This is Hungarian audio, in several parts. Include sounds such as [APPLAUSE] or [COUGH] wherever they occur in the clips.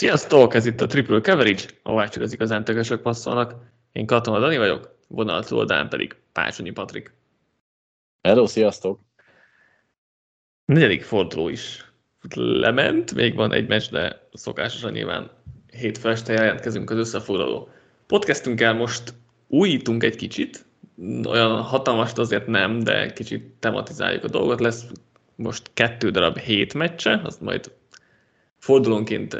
Sziasztok, ez itt a Triple Coverage, ahová csak az igazán tökösök passzolnak. Én Katona Dani vagyok, vonalat oldalán pedig Pásonyi Patrik. Hello, sziasztok! Negyedik forduló is lement, még van egy meccs, de szokásosan nyilván hétfő este jelentkezünk az összefoglaló podcastünkkel. Most újítunk egy kicsit, olyan hatalmas azért nem, de kicsit tematizáljuk a dolgot. Lesz most kettő darab hét meccse, azt majd fordulónként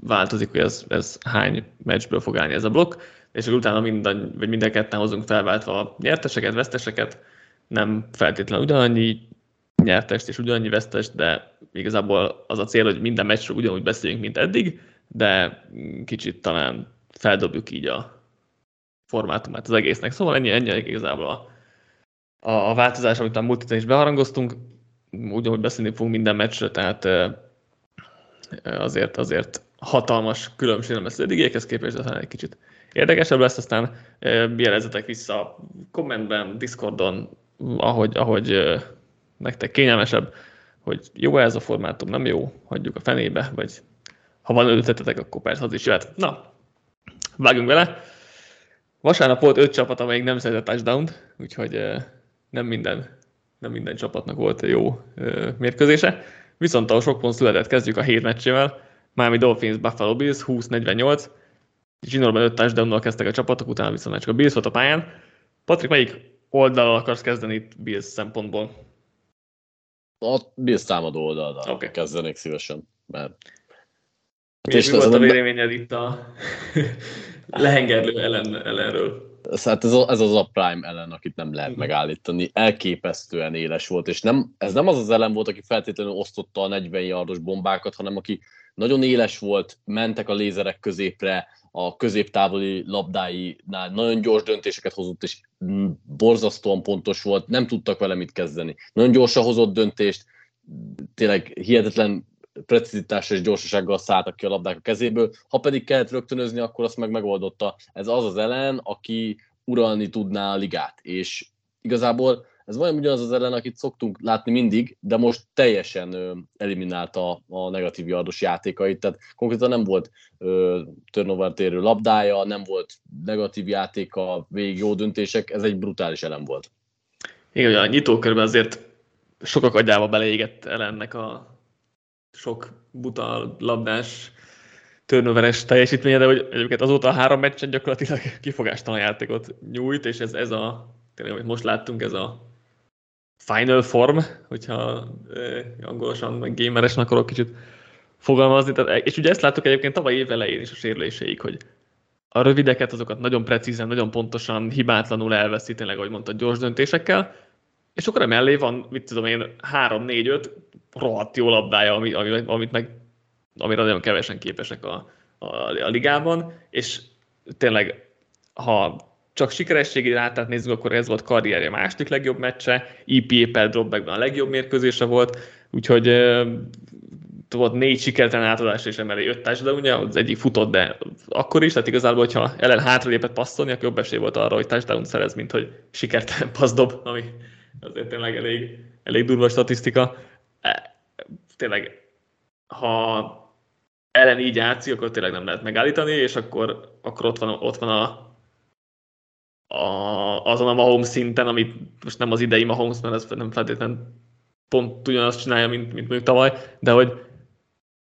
változik, hogy ez, ez hány meccsből fog állni ez a blokk, és utána minden, vagy minden ketten hozunk felváltva a nyerteseket, veszteseket, nem feltétlenül ugyanannyi nyertest és ugyanannyi vesztest, de igazából az a cél, hogy minden meccsről ugyanúgy beszéljünk, mint eddig, de kicsit talán feldobjuk így a formátumát az egésznek. Szóval ennyi, ennyi igazából a, a, a változás, amit a múlt is beharangoztunk, ugyanúgy beszélni fogunk minden meccsről, tehát azért, azért hatalmas különbség nem lesz eddigiekhez képest, de egy kicsit érdekesebb lesz, aztán jelezzetek vissza kommentben, Discordon, ahogy, ahogy nektek kényelmesebb, hogy jó ez a formátum, nem jó, hagyjuk a fenébe, vagy ha van ötletetek, akkor persze az is jöhet. Na, vágjunk vele. Vasárnap volt öt csapat, amelyik nem szerzett touchdown úgyhogy nem minden, nem minden csapatnak volt jó mérkőzése. Viszont a sok pont született, kezdjük a hét meccsével. Miami Dolphins, Buffalo Bills, 20-48. Zsinórban 5 touchdownnal kezdtek a csapatok, utána viszont csak a Bills volt a pályán. Patrik, melyik oldalal akarsz kezdeni itt Bills szempontból? A Bills támadó oldalra okay. kezdenék szívesen, mert mi, hát mi volt a véleményed itt a [LAUGHS] lehengerlő ellen, ellenről? Hát ez, a, ez az a Prime ellen, akit nem lehet megállítani. Elképesztően éles volt, és nem, ez nem az az ellen volt, aki feltétlenül osztotta a 40 yardos bombákat, hanem aki nagyon éles volt, mentek a lézerek középre, a középtávoli labdáinál nagyon gyors döntéseket hozott, és borzasztóan pontos volt, nem tudtak vele mit kezdeni. Nagyon gyorsan hozott döntést, tényleg hihetetlen precizitásra és gyorsasággal szálltak ki a labdák a kezéből, ha pedig kellett rögtönözni, akkor azt meg megoldotta. Ez az az ellen, aki uralni tudná a ligát, és igazából ez vajon ugyanaz az ellen, akit szoktunk látni mindig, de most teljesen ö, eliminálta a negatív yardos játékait, tehát konkrétan nem volt ö, turnover térő labdája, nem volt negatív játéka, végig jó döntések, ez egy brutális elem volt. Igen, a nyitókörben azért sokak agyába beleégett ellennek a sok buta labdás turnoveres teljesítménye, de hogy egyébként azóta a három meccsen gyakorlatilag [LAUGHS] kifogástalan játékot nyújt, és ez, ez a, tényleg, amit most láttunk, ez a final form, hogyha angolosan, meg gameresen akarok kicsit fogalmazni. Tehát, és ugye ezt láttuk egyébként tavaly év elején is a sérüléseik, hogy a rövideket azokat nagyon precízen, nagyon pontosan, hibátlanul elveszi tényleg, ahogy mondta, gyors döntésekkel, és akkor emellé van, mit tudom én, 3-4-5 rohadt jó labdája, ami, ami, amit meg, amire nagyon kevesen képesek a, a, a ligában, és tényleg, ha csak sikerességi rátát nézzük, akkor ez volt karrierje második legjobb meccse, EPA per dropbackben a legjobb mérkőzése volt, úgyhogy volt négy sikertelen átadás és emellé öt de ugye az egyik futott, de akkor is, tehát igazából, hogyha ellen hátralépett passzolni, akkor jobb esély volt arra, hogy touchdown szerez, mint hogy sikertelen dob, ami azért tényleg elég, elég durva statisztika. E, tényleg, ha ellen így játszik, akkor tényleg nem lehet megállítani, és akkor, akkor ott van, ott van a, a, azon a Mahomes szinten, amit most nem az idei Mahomes, mert ez nem feltétlenül pont ugyanazt csinálja, mint, mint mondjuk tavaly, de hogy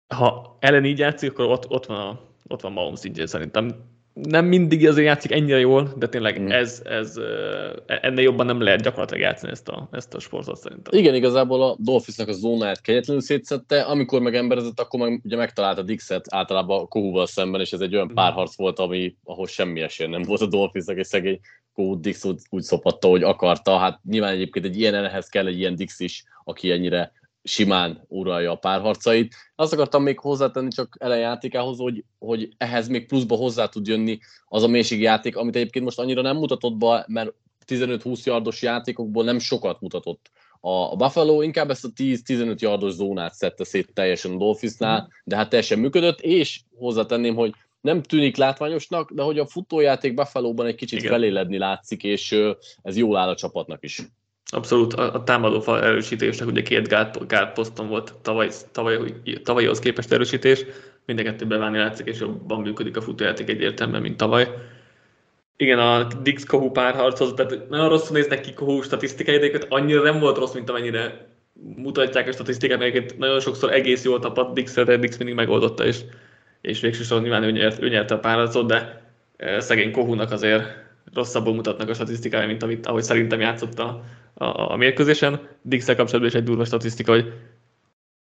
ha ellen így játszik, akkor ott, ott van a, ott van Mahomes szintjén szerintem nem mindig azért játszik ennyire jól, de tényleg mm. ez, ez, ennél jobban nem lehet gyakorlatilag játszani ezt a, ezt a sportot szerintem. Igen, igazából a Dolphinsnak a zónáját kegyetlenül szétszette, amikor meg emberezett, akkor meg ugye megtalálta Dixet általában Kohúval szemben, és ez egy olyan mm. párharc volt, ami, ahol semmi esély nem volt a Dolphinsnak, és szegény Kohú Dix úgy, úgy szopatta, hogy akarta. Hát nyilván egyébként egy ilyen ehhez kell egy ilyen Dix is, aki ennyire simán uralja a párharcait. Azt akartam még hozzátenni csak elejjátékához, hogy, hogy ehhez még pluszba hozzá tud jönni az a mélységjáték, amit egyébként most annyira nem mutatott be, mert 15-20 yardos játékokból nem sokat mutatott a Buffalo, inkább ezt a 10-15 yardos zónát szedte szét teljesen a Dolphinsnál, de hát teljesen működött, és hozzátenném, hogy nem tűnik látványosnak, de hogy a futójáték Buffalo-ban egy kicsit Igen. feléledni látszik, és ez jól áll a csapatnak is. Abszolút a, a támadó fal erősítésnek ugye két gát, gátposzton volt tavaly, tavaly, tavalyhoz képest erősítés, mind a kettő beválni látszik, és jobban működik a futójáték egyértelműen, mint tavaly. Igen, a Dix Kohu párharchoz, tehát nagyon rosszul néznek ki Kohu statisztikai de annyira nem volt rossz, mint amennyire mutatják a statisztikát, mert nagyon sokszor egész jól tapadt dix de Dix mindig megoldotta, és, és végsősorban nyilván ő, nyert, ő nyerte a párharcot, de szegény Kohunak azért rosszabbul mutatnak a statisztikája, mint amit, ahogy szerintem játszott a, a, a mérkőzésen. dix kapcsolatban is egy durva statisztika, hogy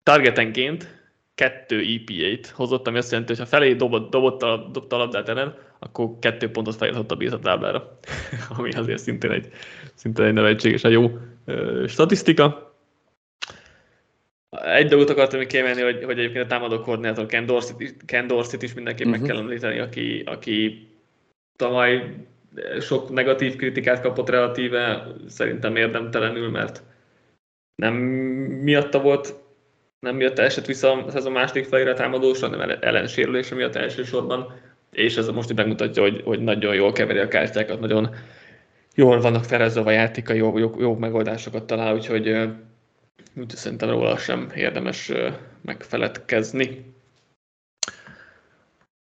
targetenként kettő EPA-t hozott, ami azt jelenti, hogy ha felé dobott, dobott a, dobta a labdát ellen, akkor kettő pontot felírhatott a bízat lábára, [LAUGHS] ami azért szintén egy, szintén egy nevetségesen jó ö, statisztika. Egy dolgot akartam még kiemelni, hogy, hogy egyébként a támadó koordinátor Ken Dorsey-t, Ken Dorsey-t is mindenképp uh-huh. meg mhm. kell említeni, aki, aki tavaly sok negatív kritikát kapott relatíve, szerintem érdemtelenül, mert nem miatta volt, nem miatt esett vissza ez a második felére támadósra, hanem ellensérülése miatt elsősorban, és ez most megmutatja, hogy, hogy nagyon jól keveri a kártyákat, nagyon jól vannak felezve a játékai, jó, jó, jó megoldásokat talál, úgyhogy, úgyhogy szerintem róla sem érdemes megfeledkezni.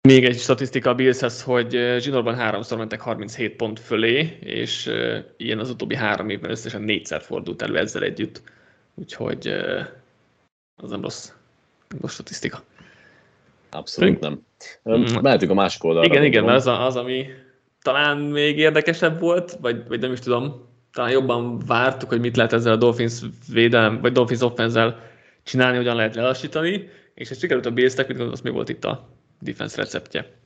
Még egy statisztika a Billshez, hogy zsinórban háromszor mentek 37 pont fölé, és ilyen az utóbbi három évben összesen négyszer fordult elő ezzel együtt. Úgyhogy az nem rossz, nem rossz statisztika. Abszolút nem. Mm. Mehetünk a másik oldalra. Igen, igen, mert az, a, az, ami talán még érdekesebb volt, vagy, vagy nem is tudom, talán jobban vártuk, hogy mit lehet ezzel a Dolphins védelem, vagy Dolphins offense csinálni, hogyan lehet lelassítani, és ez sikerült a Billsnek, mit gondolsz, mi volt itt a defense receptje?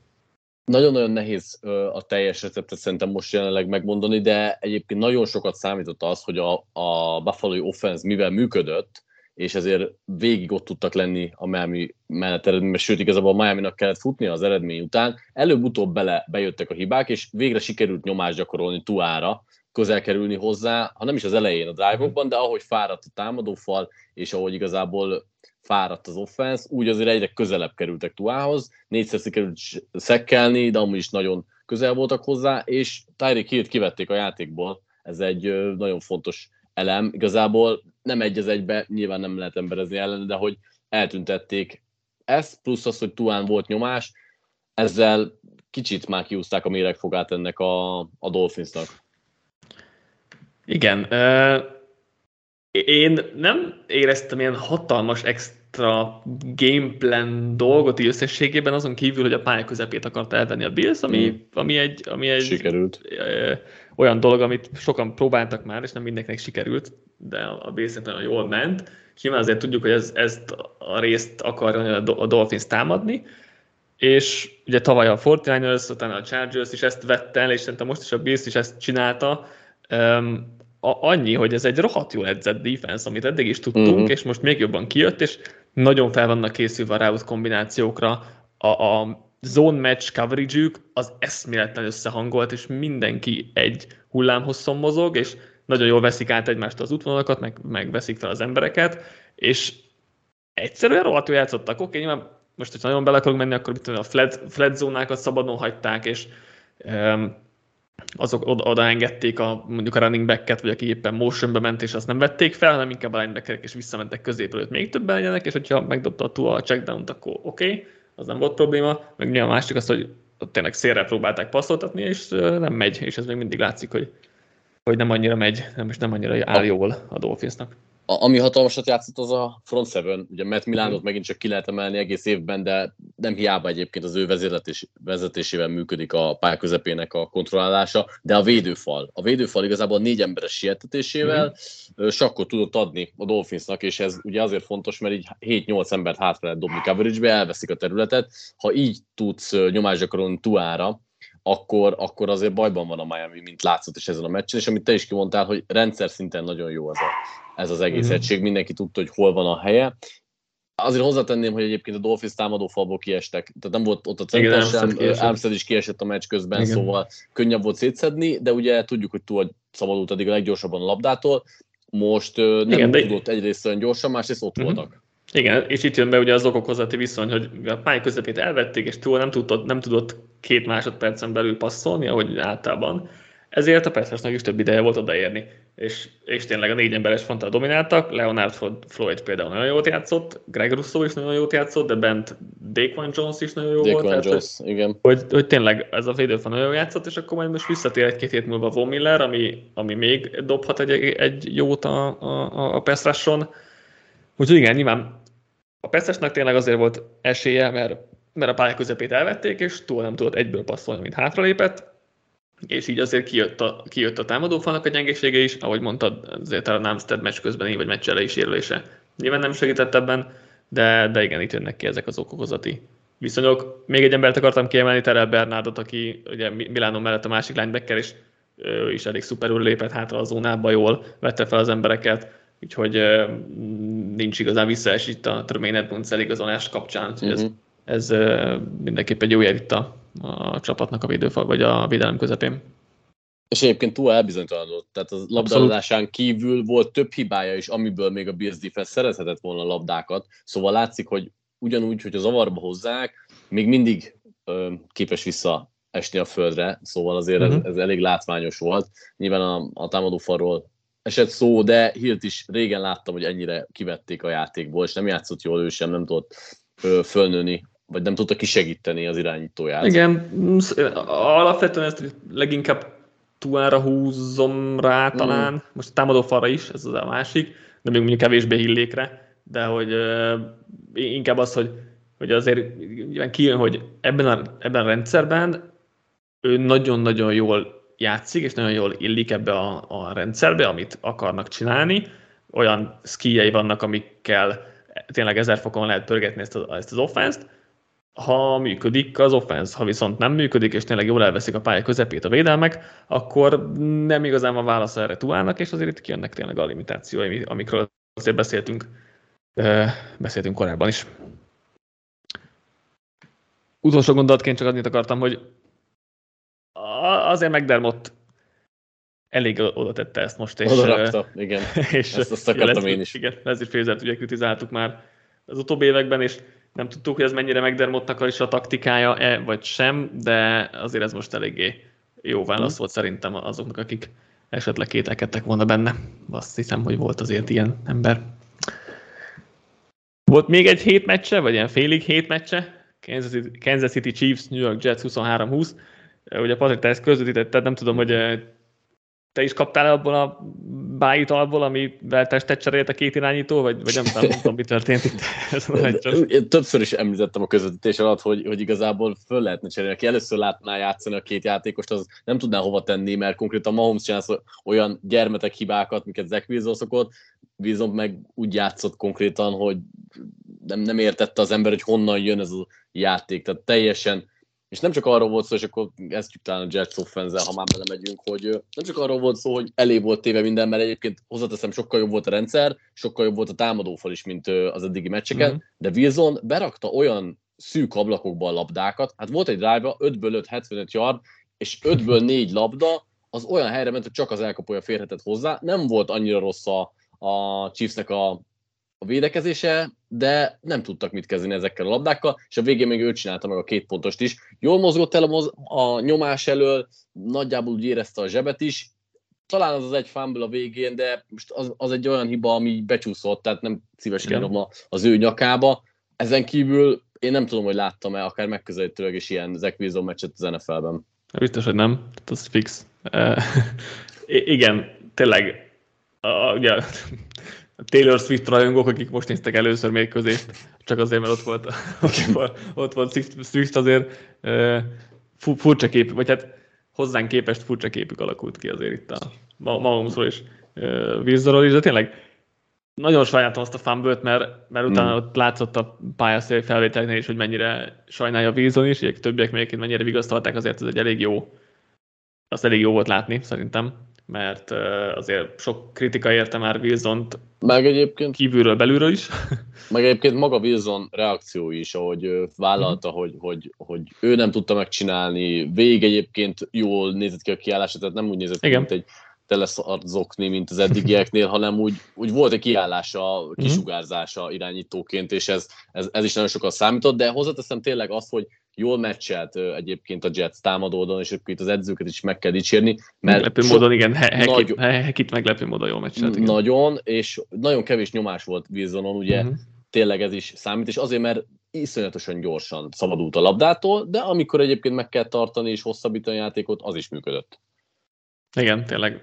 Nagyon-nagyon nehéz a teljes receptet szerintem most jelenleg megmondani, de egyébként nagyon sokat számított az, hogy a, a Buffalo offense mivel működött, és ezért végig ott tudtak lenni a Miami mellett eredményben, sőt igazából a Miami-nak kellett futni az eredmény után. Előbb-utóbb bele bejöttek a hibák, és végre sikerült nyomást gyakorolni Tuára, közel kerülni hozzá, ha nem is az elején a drive de ahogy fáradt a támadófal, és ahogy igazából fáradt az offense, úgy azért egyre közelebb kerültek Tuához, négyszer sikerült szekkelni, de amúgy is nagyon közel voltak hozzá, és Tyreek Hill kivették a játékból, ez egy nagyon fontos elem. Igazából nem egy az egybe, nyilván nem lehet emberezni ellene, de hogy eltüntették ezt, plusz az, hogy Tuán volt nyomás, ezzel kicsit már kiúzták a méregfogát ennek a, a Dolphinsnak. Igen. Én nem éreztem ilyen hatalmas extra gameplan dolgot így összességében, azon kívül, hogy a pálya közepét akarta elvenni a Bills, ami, mm. ami egy, ami egy Sikerült. Olyan dolog, amit sokan próbáltak már, és nem mindenkinek sikerült, de a Bills nagyon jól ment. Nyilván azért tudjuk, hogy ez, ezt a részt akarja a Dolphins támadni, és ugye tavaly a 49ers, utána a Chargers is ezt vette el, és szerintem most is a Bills is ezt csinálta. Um, a, annyi, hogy ez egy rohadt jól edzett defense, amit eddig is tudtunk, uh-huh. és most még jobban kijött, és nagyon fel vannak készülve a route kombinációkra. A, a zone match coverage az eszméletlen összehangolt, és mindenki egy hullámhosszon mozog, és nagyon jól veszik át egymást az útvonalakat, meg, meg veszik fel az embereket, és egyszerűen rohadtul játszottak. Oké, nyilván most, hogy nagyon bele akarunk menni, akkor mit tudom, a flat, flat zónákat szabadon hagyták, és um, azok oda, oda engedték a, mondjuk a running back-et, vagy aki éppen motionbe ment, és azt nem vették fel, hanem inkább a linebackerek és visszamentek középről, hogy még többen legyenek, és hogyha megdobta a túl a checkdown-t, akkor oké, okay, az nem volt probléma, meg mi a másik az, hogy ott tényleg szélre próbálták passzoltatni, és nem megy, és ez még mindig látszik, hogy, hogy nem annyira megy, nem, és nem annyira áll jól a Dolphinsnak a, ami hatalmasat játszott, az a front seven. Ugye Matt Milánot megint csak ki lehet emelni egész évben, de nem hiába egyébként az ő vezetés, vezetésével működik a pálya közepének a kontrollálása, de a védőfal. A védőfal igazából négy emberes sietetésével mm-hmm. sakkot tudott adni a Dolphinsnak, és ez ugye azért fontos, mert így 7-8 embert hátra lehet dobni coverage-be, elveszik a területet. Ha így tudsz nyomást gyakorolni Tuára, akkor, akkor azért bajban van a Miami, mint látszott is ezen a meccsen, és amit te is kimondtál, hogy rendszer szinten nagyon jó ez, a, ez az egész mm-hmm. egység, mindenki tudta, hogy hol van a helye. Azért hozzátenném, hogy egyébként a Dolphins falból kiestek, tehát nem volt ott a center sem, Armstead is kiesett a meccs közben, Igen. szóval könnyebb volt szétszedni, de ugye tudjuk, hogy túl szabadult eddig a leggyorsabban a labdától, most nem Igen, tudott de... egyrészt olyan gyorsan, másrészt ott uh-huh. voltak. Igen, és itt jön be ugye az okokozati viszony, hogy a pály közepét elvették, és túl nem tudott, nem tudott két másodpercen belül passzolni, ahogy általában. Ezért a Petersnek is több ideje volt odaérni. és, és tényleg a négy emberes fronttal domináltak, Leonard Floyd például nagyon jót játszott, Greg Russo is nagyon jót játszott, de bent Daquan Jones is nagyon jó Daquan volt. Jones, tehát, igen. Hogy, hogy tényleg ez a védőfal nagyon játszott, és akkor majd most visszatér egy-két hét múlva Von Miller, ami, ami még dobhat egy, egy jót a, a, a Pestrasson. Úgyhogy igen, nyilván a Pestrasnak tényleg azért volt esélye, mert, mert a pálya közepét elvették, és túl nem tudott egyből passzolni, mint hátralépett, és így azért kijött a, kijött a támadófalnak a gyengesége is, ahogy mondtad, azért a Namstead meccs közben vagy meccs is érülése. Nyilván nem segített ebben, de, de igen, itt jönnek ki ezek az okokozati viszonyok. Még egy embert akartam kiemelni, Terel Bernardot, aki ugye Milánó mellett a másik linebacker, és ő is elég szuperül lépett hátra a zónába, jól vette fel az embereket, úgyhogy nincs igazán visszaes itt a Tremaine Edmonds eligazolás kapcsán, úgyhogy uh-huh. ez, ez mindenképp egy jó jel itt a, a csapatnak a védőfal, vagy a védelem közepén. És egyébként túl elbizonytalanodott, tehát a labdalásán kívül volt több hibája is, amiből még a Bills defense szerezhetett volna labdákat, szóval látszik, hogy ugyanúgy, hogy az avarba hozzák, még mindig ö, képes vissza esni a földre, szóval azért uh-huh. ez, mhm. ez elég látványos volt. Nyilván a, a támadófarról esett szó, de Hilt is régen láttam, hogy ennyire kivették a játékból, és nem játszott jól ő sem, nem tudott fölnőni vagy nem tudta kisegíteni az irányítóját. Igen, alapvetően ezt leginkább Tuára húzom rá talán, mm. most támadó falra is, ez az a másik, de még mondjuk kevésbé hillékre, de hogy uh, inkább az, hogy, hogy azért kijön, hogy ebben a, ebben a rendszerben ő nagyon-nagyon jól játszik, és nagyon jól illik ebbe a, a rendszerbe, amit akarnak csinálni. Olyan skijei vannak, amikkel tényleg ezer fokon lehet pörgetni ezt, a, ezt az offenszt, ha működik az offense, ha viszont nem működik, és tényleg jól elveszik a pálya közepét a védelmek, akkor nem igazán van válasz erre Tuának, és azért itt kijönnek tényleg a limitációi, amikről azért beszéltünk, beszéltünk korábban is. Utolsó gondolatként csak annyit akartam, hogy azért McDermott elég oda tette ezt most. És, oda rakta, igen. [LAUGHS] És, ezt azt akartam én is. Igen, ezért Fézert ugye kritizáltuk már az utóbbi években, és nem tudtuk, hogy ez mennyire McDermottnak is a taktikája-e, vagy sem, de azért ez most eléggé jó válasz mhm. volt szerintem azoknak, akik esetleg kételkedtek volna benne. Azt hiszem, hogy volt azért ilyen ember. Volt még egy hét meccse, vagy ilyen félig hét meccse, Kansas City, Kansas City Chiefs, New York Jets 23-20. Ugye Patrik, te ezt közvetítetted, nem tudom, hogy eh, te is kaptál abból a bájitalból, amivel testet cserélt a két irányító, vagy, vagy nem, nem tudom, mi történt itt [LAUGHS] Én többször is említettem a közvetítés alatt, hogy, hogy igazából föl lehetne cserélni. Aki először látná játszani a két játékost, az nem tudná hova tenni, mert konkrétan Mahomes csinál olyan gyermetek hibákat, miket Zach Wilson szokott, Wilson meg úgy játszott konkrétan, hogy nem, nem értette az ember, hogy honnan jön ez a játék. Tehát teljesen és nem csak arról volt szó, és akkor ezt talán a Jets offense ha már belemegyünk, hogy nem csak arról volt szó, hogy elég volt téve minden, mert egyébként hozzáteszem, sokkal jobb volt a rendszer, sokkal jobb volt a támadófal is, mint az eddigi meccseken, mm-hmm. de Wilson berakta olyan szűk ablakokba a labdákat, hát volt egy drive 5-ből 5, 75 yard, és 5-ből 4 labda, az olyan helyre ment, hogy csak az elkapója férhetett hozzá, nem volt annyira rossz a, a Chiefsnek a a védekezése, de nem tudtak mit kezdeni ezekkel a labdákkal, és a végén még ő csinálta meg a két pontost is. Jól mozgott el a, moz- a nyomás elől, nagyjából úgy érezte a zsebet is, talán az az egy fumble a végén, de most az, az egy olyan hiba, ami becsúszott, tehát nem szívesen írom az ő nyakába. Ezen kívül én nem tudom, hogy láttam-e akár megközelítőleg is ilyen Zach Wilson meccset az NFL-ben. Biztos, hogy nem. Tehát az fix. [LAUGHS] Uh, igen, tényleg. Uh, ugye, Taylor Swift rajongók, akik most néztek először mérkőzést, csak azért, mert ott volt, [LAUGHS] ott volt, Swift azért furcsa kép, vagy hát hozzánk képest furcsa képük alakult ki azért itt a Mahomesról és Wilsonról is, de tényleg nagyon sajnáltam azt a fumble mert, mert utána mm. ott látszott a pályaszél felvételnél is, hogy mennyire sajnálja Wilson is, és többiek még mennyire vigasztalták, azért ez egy elég jó, azt elég jó volt látni, szerintem mert azért sok kritika érte már wilson meg egyébként, kívülről, belülről is. [LAUGHS] Meg egyébként maga Wilson reakció is, ahogy vállalta, mm-hmm. hogy, hogy, hogy ő nem tudta megcsinálni. Végig egyébként jól nézett ki a kiállása, tehát nem úgy nézett ki, mint egy teleszarzokni, mint az eddigieknél, [LAUGHS] hanem úgy, úgy volt egy kiállása, kisugárzása irányítóként, és ez, ez, ez is nagyon sokat számított, de hozzáteszem tényleg azt, hogy jól meccselt egyébként a Jets támadódon, és itt az edzőket is meg kell dicsérni. Mert meglepő so, módon, igen, Hekit, nagy, meglepő módon jól meccselt. Igen. Nagyon, és nagyon kevés nyomás volt Wilsonon, ugye uh-huh. tényleg ez is számít, és azért, mert iszonyatosan gyorsan szabadult a labdától, de amikor egyébként meg kell tartani és hosszabbítani a játékot, az is működött. Igen, tényleg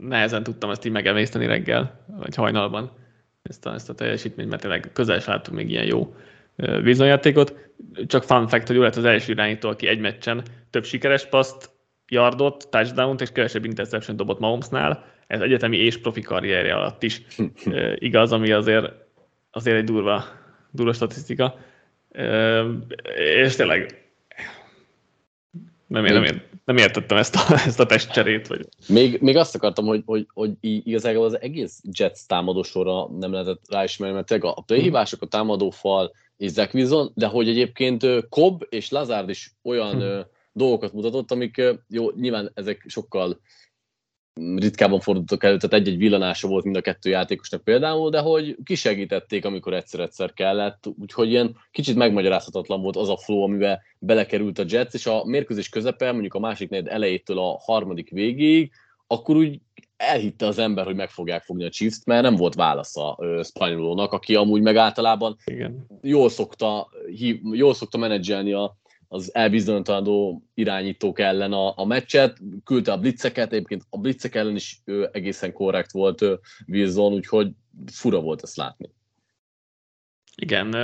nehezen tudtam ezt így megemészteni reggel, vagy hajnalban, ezt a, ezt a teljesítményt, mert tényleg közel sem láttunk még ilyen jó vízonjátékot. Csak fun fact, hogy ő lett az első irányító, aki egy meccsen több sikeres paszt, yardot, touchdown és kevesebb interception dobott Mahomesnál. Ez egyetemi és profi karrierje alatt is [LAUGHS] igaz, ami azért, azért egy durva, durva statisztika. És tényleg nem, nem, nem, nem értettem ezt a, [LAUGHS] ezt a testcserét. Vagy... Még, még azt akartam, hogy, hogy, hogy igazából az egész Jets támadósora nem lehetett ráismerni, mert tényleg a playhívások, a támadófal és Zach Wilson, de hogy egyébként Cobb és Lazard is olyan hm. dolgokat mutatott, amik jó, nyilván ezek sokkal ritkábban fordultak elő, tehát egy-egy villanása volt mind a kettő játékosnak például, de hogy kisegítették, amikor egyszer-egyszer kellett, úgyhogy ilyen kicsit megmagyarázhatatlan volt az a flow, amivel belekerült a Jets, és a mérkőzés közepe, mondjuk a másik negyed elejétől a harmadik végéig, akkor úgy elhitte az ember, hogy meg fogják fogni a Chiefs-t, mert nem volt válasza Spanyolónak, aki amúgy meg általában Igen. jól szokta, jól szokta menedzselni a, az elbizonytalanodó irányítók ellen a, a meccset, küldte a blitzeket, egyébként a blitzek ellen is ő egészen korrekt volt Wilson, úgyhogy fura volt ezt látni. Igen,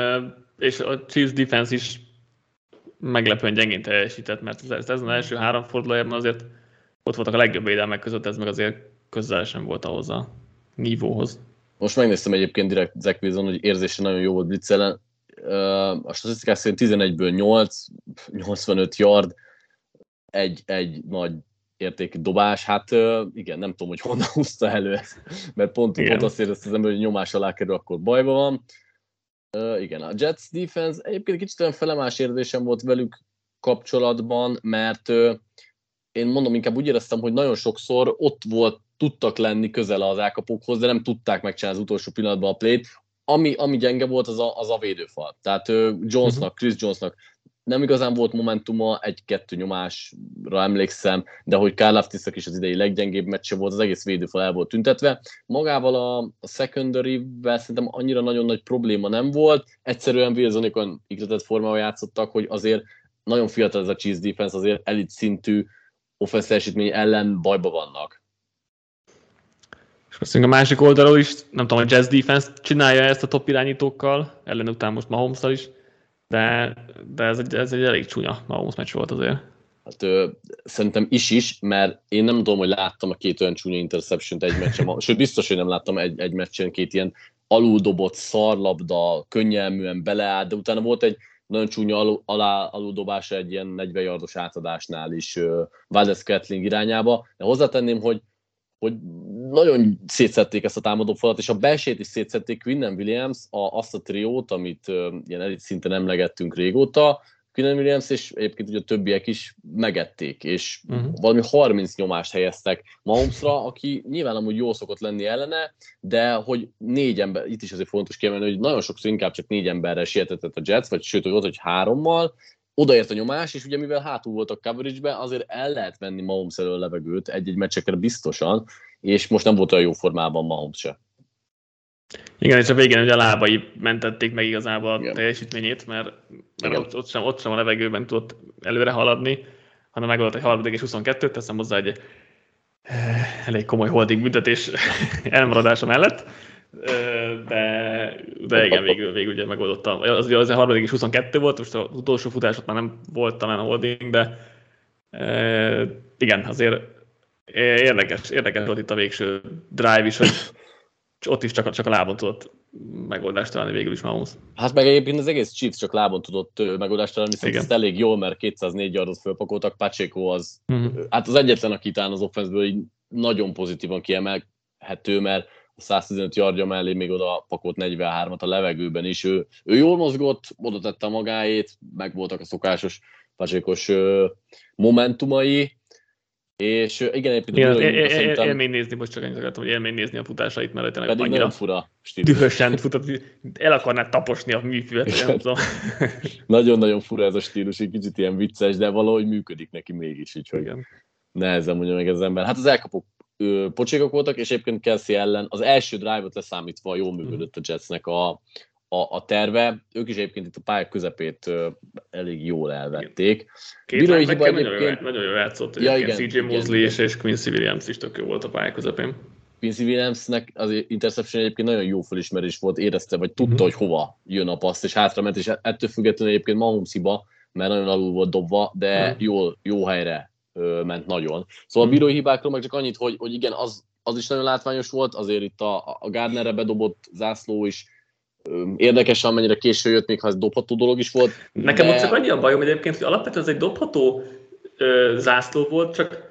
és a Chiefs defense is meglepően gyengén teljesített, mert ez, ez az első három fordulójában azért ott voltak a legjobb védelmek között, ez meg azért közel sem volt ahhoz a nívóhoz. Most megnéztem egyébként direkt Zach Wilson, hogy érzése nagyon jó volt blitz ellen, a statisztikák szerint 11-ből 8, 85 yard, egy, egy nagy értékű dobás, hát igen, nem tudom, hogy honnan [LAUGHS] húzta elő ezt, mert pont, pont azt éreztem, hogy nyomás alá kerül, akkor bajba van. Igen, a Jets defense egyébként kicsit olyan felemás érzésem volt velük kapcsolatban, mert én mondom, inkább úgy éreztem, hogy nagyon sokszor ott volt, tudtak lenni közel az elkapókhoz, de nem tudták megcsinálni az utolsó pillanatban a plét ami, ami gyenge volt, az a, az a védőfal. Tehát Jonesnak, uh-huh. Chris Jonesnak nem igazán volt momentuma, egy-kettő nyomásra emlékszem, de hogy Kyle Laftiszak is az idei leggyengébb meccse volt, az egész védőfal el volt tüntetve. Magával a, a secondary-vel szerintem annyira nagyon nagy probléma nem volt, egyszerűen Wilsonék olyan ikletett formával játszottak, hogy azért nagyon fiatal ez a Chiefs defense, azért elit szintű offense ellen bajba vannak. És beszélünk a másik oldalról is, nem tudom, a Jazz Defense csinálja ezt a top irányítókkal, ellen után most mahomes is, de, de ez, egy, ez egy elég csúnya Mahomes meccs volt azért. Hát ö, szerintem is is, mert én nem tudom, hogy láttam a két olyan csúnya interception egy meccsen, sőt biztos, hogy nem láttam egy, egy meccsen két ilyen aluldobott szarlabda, könnyelműen beleállt, de utána volt egy nagyon csúnya alul, alá, aluldobása egy ilyen 40 yardos átadásnál is Valdez Kettling irányába, de hozzátenném, hogy hogy nagyon szétszették ezt a támadó falat, és a belsét is szétszették Quinnen Williams, a, azt a triót, amit uh, ilyen elit szinten emlegettünk régóta, Quinnen Williams és egyébként ugye a többiek is megették, és uh-huh. valami 30 nyomást helyeztek Mahomesra, aki nyilván amúgy jó szokott lenni ellene, de hogy négy ember, itt is azért fontos kiemelni, hogy nagyon sokszor inkább csak négy emberrel sietetett a Jets, vagy sőt, hogy volt, hogy hárommal, odaért a nyomás, és ugye mivel hátul voltak coverage azért el lehet venni Mahomes elől levegőt egy-egy meccsekre biztosan, és most nem volt olyan jó formában Mahomes se. Igen, és a végén ugye a lábai mentették meg igazából a Igen. teljesítményét, mert, mert ott, ott, sem, ott sem a levegőben tudott előre haladni, hanem megoldott egy harmadik és 22-t, teszem hozzá egy eh, elég komoly holding büntetés [LAUGHS] elmaradása mellett de, de igen, végül, végül ugye megoldottam. Az, az a harmadik is 22 volt, most az utolsó futás ott már nem volt talán a holding, de e, igen, azért érdekes, érdekes volt itt a végső drive is, hogy ott is csak, csak a lábon tudott megoldást találni végül is Mahomes. Hát meg egyébként az egész Chiefs csak lábon tudott megoldást találni, viszont ezt elég jól, mert 204 yardot fölpakoltak, Pacheco az, uh-huh. hát az egyetlen, aki talán az offenszből így nagyon pozitívan kiemelhető, mert a 115 yardja mellé még oda pakolt 43-at a levegőben is. Ő, ő jól mozgott, oda tette magáét, meg voltak a szokásos pacsékos momentumai. És igen, egyébként igen, é, é, szerintem... élmény nézni, most csak annyit akartam, hogy élmény nézni a futásait, mert tényleg Pedig annyira fura stílus. Dühösen futott, el akarná taposni a műfüvet, nem tudom. [LAUGHS] Nagyon-nagyon fura ez a stílus, egy kicsit ilyen vicces, de valahogy működik neki mégis, úgyhogy igen. nehezen mondja meg az ember. Hát az elkapok pocsékok voltak, és egyébként Kelsey ellen az első drive-ot leszámítva jól működött a Jetsnek a, a, a terve. Ők is egyébként itt a pályák közepét ö, elég jól elvették. Két hiba egyébként... nagyon, jól játszott. Ja, igen, CJ Mosley és, és Quincy Williams is tök jó volt a pályák közepén. Quincy Williamsnek az interception egyébként nagyon jó felismerés volt, érezte, vagy tudta, uh-huh. hogy hova jön a passz, és hátrament, és ettől függetlenül egyébként Mahomes hiba, mert nagyon alul volt dobva, de uh-huh. jól, jó helyre ö, ment nagyon. Szóval a bírói hibákról meg csak annyit, hogy, hogy igen, az, az is nagyon látványos volt, azért itt a, a Gardnerre bedobott zászló is érdekes, amennyire késő jött, még ha ez dobható dolog is volt. Nekem de... ott csak annyi a bajom egyébként, hogy alapvetően ez egy dobható ö, zászló volt, csak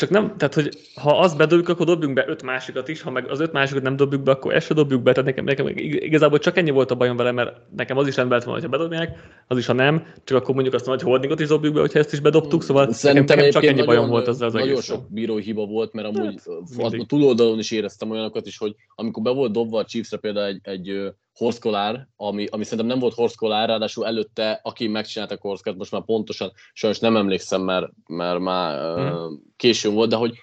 csak nem, tehát hogy ha azt bedobjuk, akkor dobjunk be öt másikat is, ha meg az öt másikat nem dobjuk be, akkor ezt se dobjuk be. Tehát nekem, nekem igazából csak ennyi volt a bajom vele, mert nekem az is rendben lett volna, ha bedobják, az is, ha nem, csak akkor mondjuk azt a nagy holdingot is dobjuk be, hogyha ezt is bedobtuk, szóval Szerintem nekem csak ennyi bajom volt ezzel az Nagyon egész. sok bírói hiba volt, mert amúgy hát, a túloldalon is éreztem olyanokat is, hogy amikor be volt dobva a Chiefsre például egy, egy Horszkolár, ami, ami szerintem nem volt Horszkolár, ráadásul előtte, aki megcsinálta a Horszkát, most már pontosan, sajnos nem emlékszem, mert, mert már hmm. későn volt, de hogy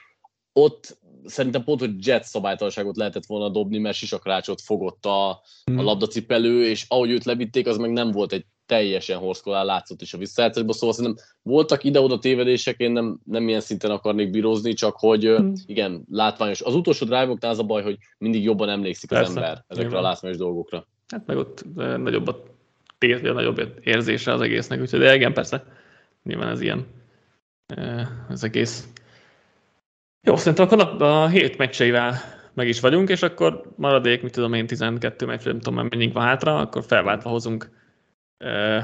ott szerintem pont, hogy jet szabálytalanságot lehetett volna dobni, mert sisakrácsot fogott a, hmm. a labdacipelő, és ahogy őt levitték, az meg nem volt egy teljesen horszkolár látszott is a visszajátszásban, szóval szerintem voltak ide-oda tévedések, én nem, nem ilyen szinten akarnék bírozni, csak hogy hmm. igen, látványos. Az utolsó drive az a baj, hogy mindig jobban emlékszik Persze. az ember ezekre Nyilván. a látványos dolgokra. Hát meg ott nagyobb a tér, nagyobb érzése az egésznek, úgyhogy de igen, persze, nyilván ez ilyen az egész. Jó, szerintem akkor a, a hét meccseivel meg is vagyunk, és akkor maradék, mit tudom én, 12 meccs, nem tudom, mennyink van hátra, akkor felváltva hozunk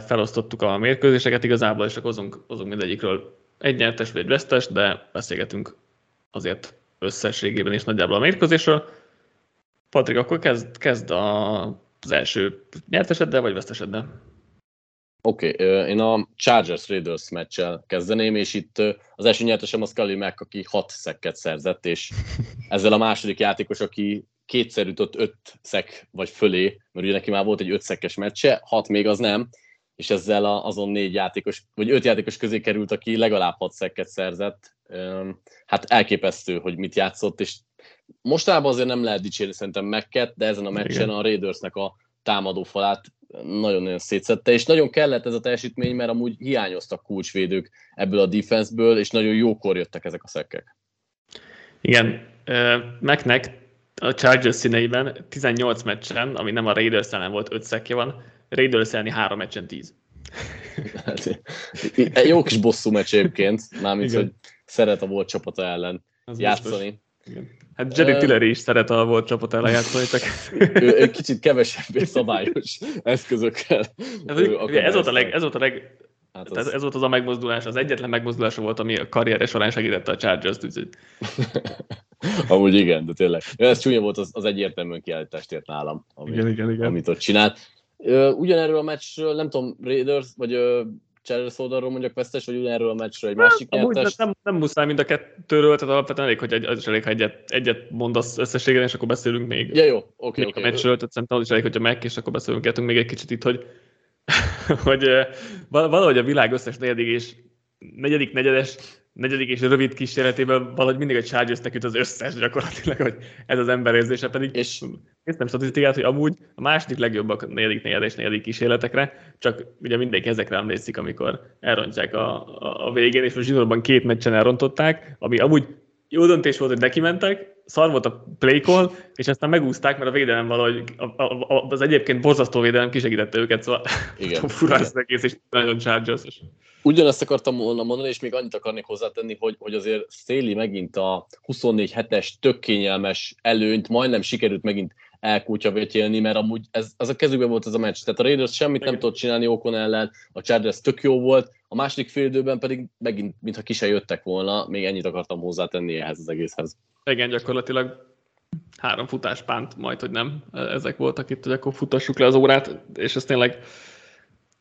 felosztottuk a mérkőzéseket igazából, és akkor hozunk, hozunk mindegyikről egy nyertes vagy egy vesztes, de beszélgetünk azért összességében is nagyjából a mérkőzésről. Patrik, akkor kezd, kezd a, az első nyerteseddel vagy veszteseddel? Oké, okay, én a Chargers Raiders meccsel kezdeném, és itt az első nyertesem az Kali Mack, aki hat szekket szerzett, és [LAUGHS] ezzel a második játékos, aki kétszer jutott öt szek vagy fölé, mert ugye neki már volt egy öt szekes meccse, hat még az nem, és ezzel azon négy játékos, vagy öt játékos közé került, aki legalább hat szekket szerzett. Hát elképesztő, hogy mit játszott, és mostában azért nem lehet dicsérni szerintem Mekket, de ezen a meccsen a Raidersnek a támadó falát nagyon-nagyon szétszette, és nagyon kellett ez a teljesítmény, mert amúgy hiányoztak kulcsvédők ebből a defenseből, és nagyon jókor jöttek ezek a szekkek. Igen, Meknek a Chargers színeiben 18 meccsen, ami nem a Raiders ellen volt, 5 szekje van, Raiders elleni 3 meccsen 10. Hát, jó kis bosszú meccs egyébként, mármint, Igen. hogy szeret a volt csapata ellen Az játszani. Igen. Hát Jerry uh, Tillery is szeret a volt csapat ellen játszani, csak... ő egy kicsit kevesebb [LAUGHS] szabályos eszközökkel. Ez, ez, volt a leg, ez volt a leg Hát az... ez, ez volt az a megmozdulás, az egyetlen megmozdulása volt, ami a karrieres során segítette a Chargers-t. Úgyhogy... [LAUGHS] Amúgy igen, de tényleg. Ez csúnya volt, az, az egyértelműen kiállítást ért nálam, ami, igen, igen, igen. amit ott csinált. Ugyanerről a meccsről, nem tudom, Raiders, vagy Chargers oldalról mondjak vesztes, vagy ugyanerről a meccsről egy másik nem, nyertes? Nem, nem muszáj mind a kettőről, tehát alapvetően elég, hogy egy, az is elég, ha egyet, egyet mondasz összességében, és akkor beszélünk még, ja, jó. Okay, még okay. a meccsről, tehát szerintem az is elég, hogyha meg, és akkor beszélünk még egy kicsit itt, hogy [LAUGHS] hogy valahogy a világ összes negyedik és negyedik, negyedes, negyedik és rövid kísérletében valahogy mindig a chargers jut az összes gyakorlatilag, hogy ez az ember érzése pedig. És néztem statisztikát, hogy amúgy a második legjobbak a negyedik, negyedes, negyedik kísérletekre, csak ugye mindenki ezekre emlékszik, amikor elrontják a, a, a végén, és most zsinórban két meccsen elrontották, ami amúgy jó döntés volt, hogy neki mentek, szar volt a play call, és aztán megúzták, mert a védelem valahogy, a, a, a, az egyébként borzasztó védelem kisegítette őket, szóval igen, [LAUGHS] fura igen. ez egész, és nagyon chargers Ugyanezt akartam volna mondani, és még annyit akarnék hozzátenni, hogy, hogy azért Széli megint a 24 hetes tök kényelmes előnyt majdnem sikerült megint elkútyavetélni, mert amúgy ez, ez a kezükben volt ez a meccs. Tehát a Raiders semmit Igen. nem tudott csinálni Okon ellen, a Chargers tök jó volt, a második fél időben pedig megint, mintha ki se jöttek volna, még ennyit akartam hozzátenni ehhez az egészhez. Igen, gyakorlatilag három futáspánt, majd, hogy nem ezek voltak itt, hogy akkor futassuk le az órát, és ez tényleg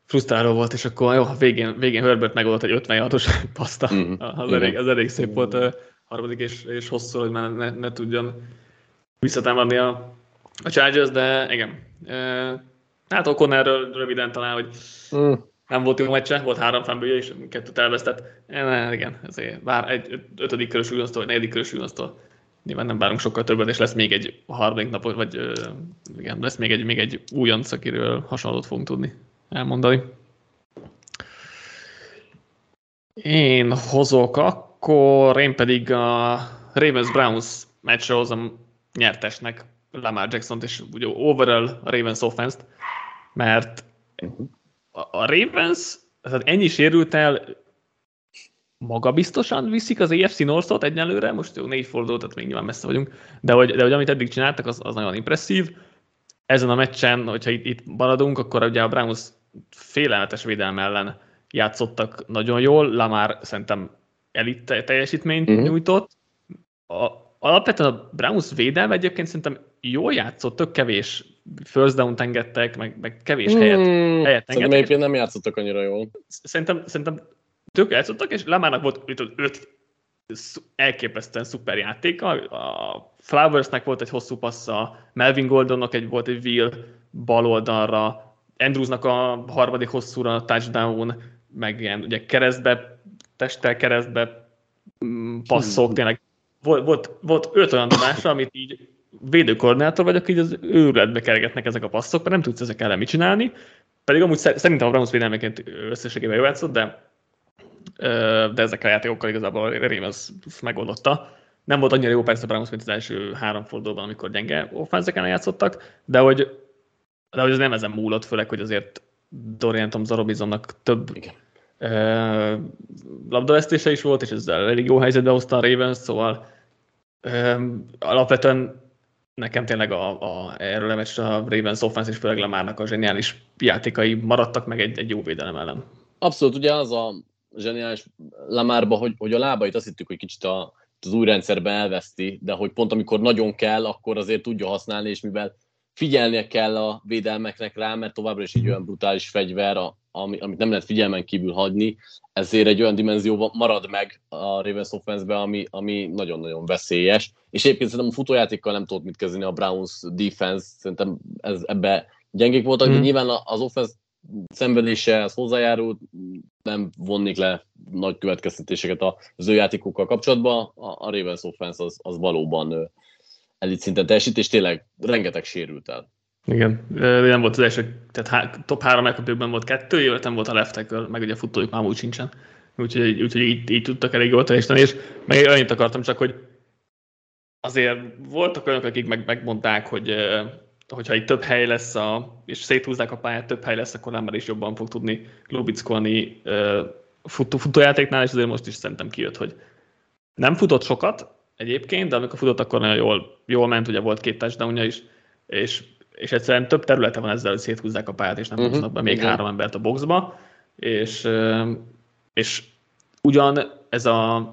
frusztráló volt, és akkor jó, végén, végén Herbert megoldott egy 50 yardos [LAUGHS] paszta. Uh-huh. Az, elég, az elég szép volt a harmadik és, és hosszú, hogy már ne, ne tudjon visszatámadni a, a Chargers, de igen. Hát okon erről röviden talán, hogy uh. nem volt jó meccse, volt három fánbője, és kettőt elvesztett. E, igen, ezért bár egy ötödik körös újonztól, vagy negyedik körös újonztól nyilván nem várunk sokkal többet, és lesz még egy harmadik nap, vagy igen, lesz még egy, még egy újonc, akiről hasonlót fogunk tudni elmondani. Én hozok akkor, én pedig a Ravens-Browns meccsre hozom nyertesnek Lamar jackson és ugye overall a Ravens offense mert a Ravens, tehát ennyi sérült el, magabiztosan viszik az EFC North-ot egyelőre, most jó, négy forduló, tehát még nyilván messze vagyunk, de hogy, de hogy amit eddig csináltak, az, az nagyon impresszív. Ezen a meccsen, hogyha itt, itt maradunk, akkor ugye a Browns félelmetes védelme ellen játszottak nagyon jól, Lamar szerintem elit teljesítményt uh-huh. nyújtott. A, alapvetően a Browns védelme egyébként szerintem jól játszott, tök kevés first down engedtek, meg, meg kevés helyet, hmm, helyet engedtek. Szerintem nem játszottak annyira jól. Szerintem, szerintem tök játszottak, és Lamának volt öt, öt elképesztően szuper játéka. A Flowersnek volt egy hosszú passza, Melvin Gordonnak egy, volt egy wheel bal oldalra, Andrewsnak a harmadik hosszúra touchdown, meg ilyen ugye keresztbe, testtel keresztbe mm, passzok, hmm. tényleg volt, volt, volt öt olyan dobásra, amit így védőkoordinátor vagyok, így az őrületbe kergetnek ezek a passzok, mert nem tudsz ezek ellen mit csinálni, pedig amúgy szerintem a Browns védelmeként összességében jó játszott, de de ezekkel a játékokkal igazából a Ravens megoldotta. Nem volt annyira jó persze a Browns, mint az első három fordulóban, amikor gyenge offenzeken játszottak, de hogy, de hogy az nem ezen múlott, főleg, hogy azért Dorian Thompson több Igen. Uh, is volt, és ezzel elég jó helyzetbe hozta a Ravens, szóval uh, alapvetően nekem tényleg a, a, erről a a Ravens offense és főleg Lamárnak a zseniális játékai maradtak meg egy, egy jó védelem ellen. Abszolút, ugye az a zseniális Lamárba, hogy, hogy a lábait azt hittük, hogy kicsit a, az új rendszerben elveszti, de hogy pont amikor nagyon kell, akkor azért tudja használni, és mivel figyelnie kell a védelmeknek rá, mert továbbra is egy olyan brutális fegyver, ami, amit nem lehet figyelmen kívül hagyni, ezért egy olyan dimenzió marad meg a Ravens offense ami, ami nagyon-nagyon veszélyes. És egyébként szerintem a futójátékkal nem tudott mit kezdeni a Browns defense, szerintem ez, ebbe gyengék voltak, mm. de nyilván az offense szenvedése az hozzájárult, nem vonnék le nagy következtetéseket az ő játékokkal kapcsolatban. A, a Ravens offense az, az valóban elit szinten teljesít, és tényleg rengeteg sérült el. Igen, nem volt az első, tehát top három elkapőkben volt kettő, illetve nem volt a left tackle, meg ugye a futójuk már úgy sincsen. Úgyhogy, úgyhogy így, így, tudtak elég jól teljesíteni, és meg annyit akartam csak, hogy azért voltak olyanok, akik meg, megmondták, hogy hogyha itt több hely lesz, a, és széthúzzák a pályát, több hely lesz, akkor ember is jobban fog tudni lubickolni futó, futójátéknál, és azért most is szerintem kijött, hogy nem futott sokat egyébként, de amikor futott, akkor nagyon jól, jól ment, ugye volt két touchdownja is, és, és egyszerűen több területe van ezzel, hogy széthúzzák a pályát, és nem uh-huh. be még uh-huh. három embert a boxba, és, és ugyan ez a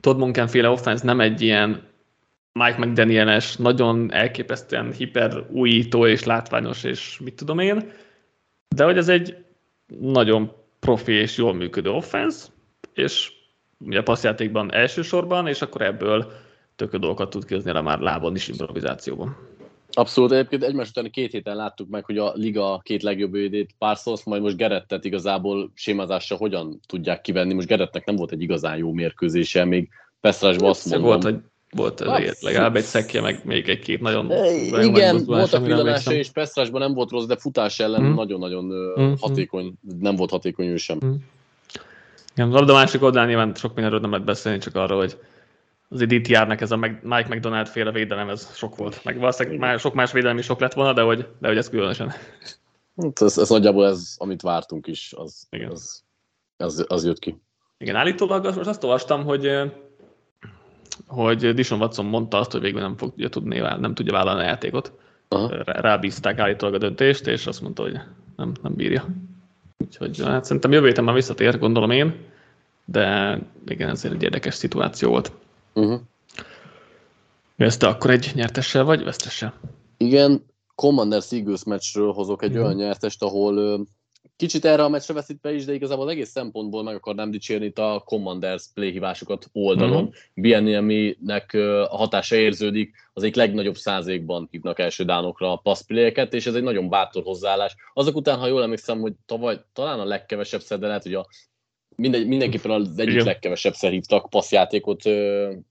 Todd Monken féle offense nem egy ilyen Mike McDaniel-es, nagyon elképesztően hiper újító és látványos, és mit tudom én, de hogy ez egy nagyon profi és jól működő offense, és ugye a passzjátékban elsősorban, és akkor ebből tökö dolgokat tud kihozni már lábon is improvizációban. Abszolút, egyébként egymás után két héten láttuk meg, hogy a liga két legjobb védét Parsons, majd most Gerettet igazából sémázásra hogyan tudják kivenni. Most Gerettnek nem volt egy igazán jó mérkőzése, még Pestrásban azt mondom. Volt, hogy volt azért legalább egy szekje, meg még egy-két nagyon... Igen, volt a pillanása, és Pestrásban nem volt rossz, de futás ellen mm. nagyon-nagyon mm. hatékony, nem volt hatékony ő sem. Mm. Igen, labda másik oldalán nyilván sok mindenről nem lehet beszélni, csak arról, hogy az itt járnak ez a Mike McDonald féle védelem, ez sok volt. Meg valószínűleg már sok más védelem is sok lett volna, de hogy, de hogy ez különösen. Hát ez, ez nagyjából ez, amit vártunk is, az, Igen. Az, az, az jött ki. Igen, állítólag most azt olvastam, hogy hogy Dishon Watson mondta azt, hogy végül nem fogja tudni, nem tudja vállalni a játékot. Aha. Rábízták állítólag a döntést, és azt mondta, hogy nem, nem bírja. Úgyhogy hát szerintem jövő héten már visszatér, gondolom én, de igen, ez egy érdekes szituáció volt. Uh-huh. Ez te akkor egy nyertessel vagy vesztessel? Igen, Commanders Eagles meccsről hozok egy uh-huh. olyan nyertest, ahol Kicsit erre a meccsre veszítve is, de igazából az egész szempontból meg akarnám dicsérni itt a Commanders playhívásokat oldalon. Mm-hmm. Bienniaminek a hatása érződik, az egy legnagyobb százékban hívnak első dánokra a passzplayeket, és ez egy nagyon bátor hozzáállás. Azok után, ha jól emlékszem, hogy tavaly talán a legkevesebb szer, de lehet, hogy a mindegy, mindenképpen az egyik Igen. legkevesebb hívtak passzjátékot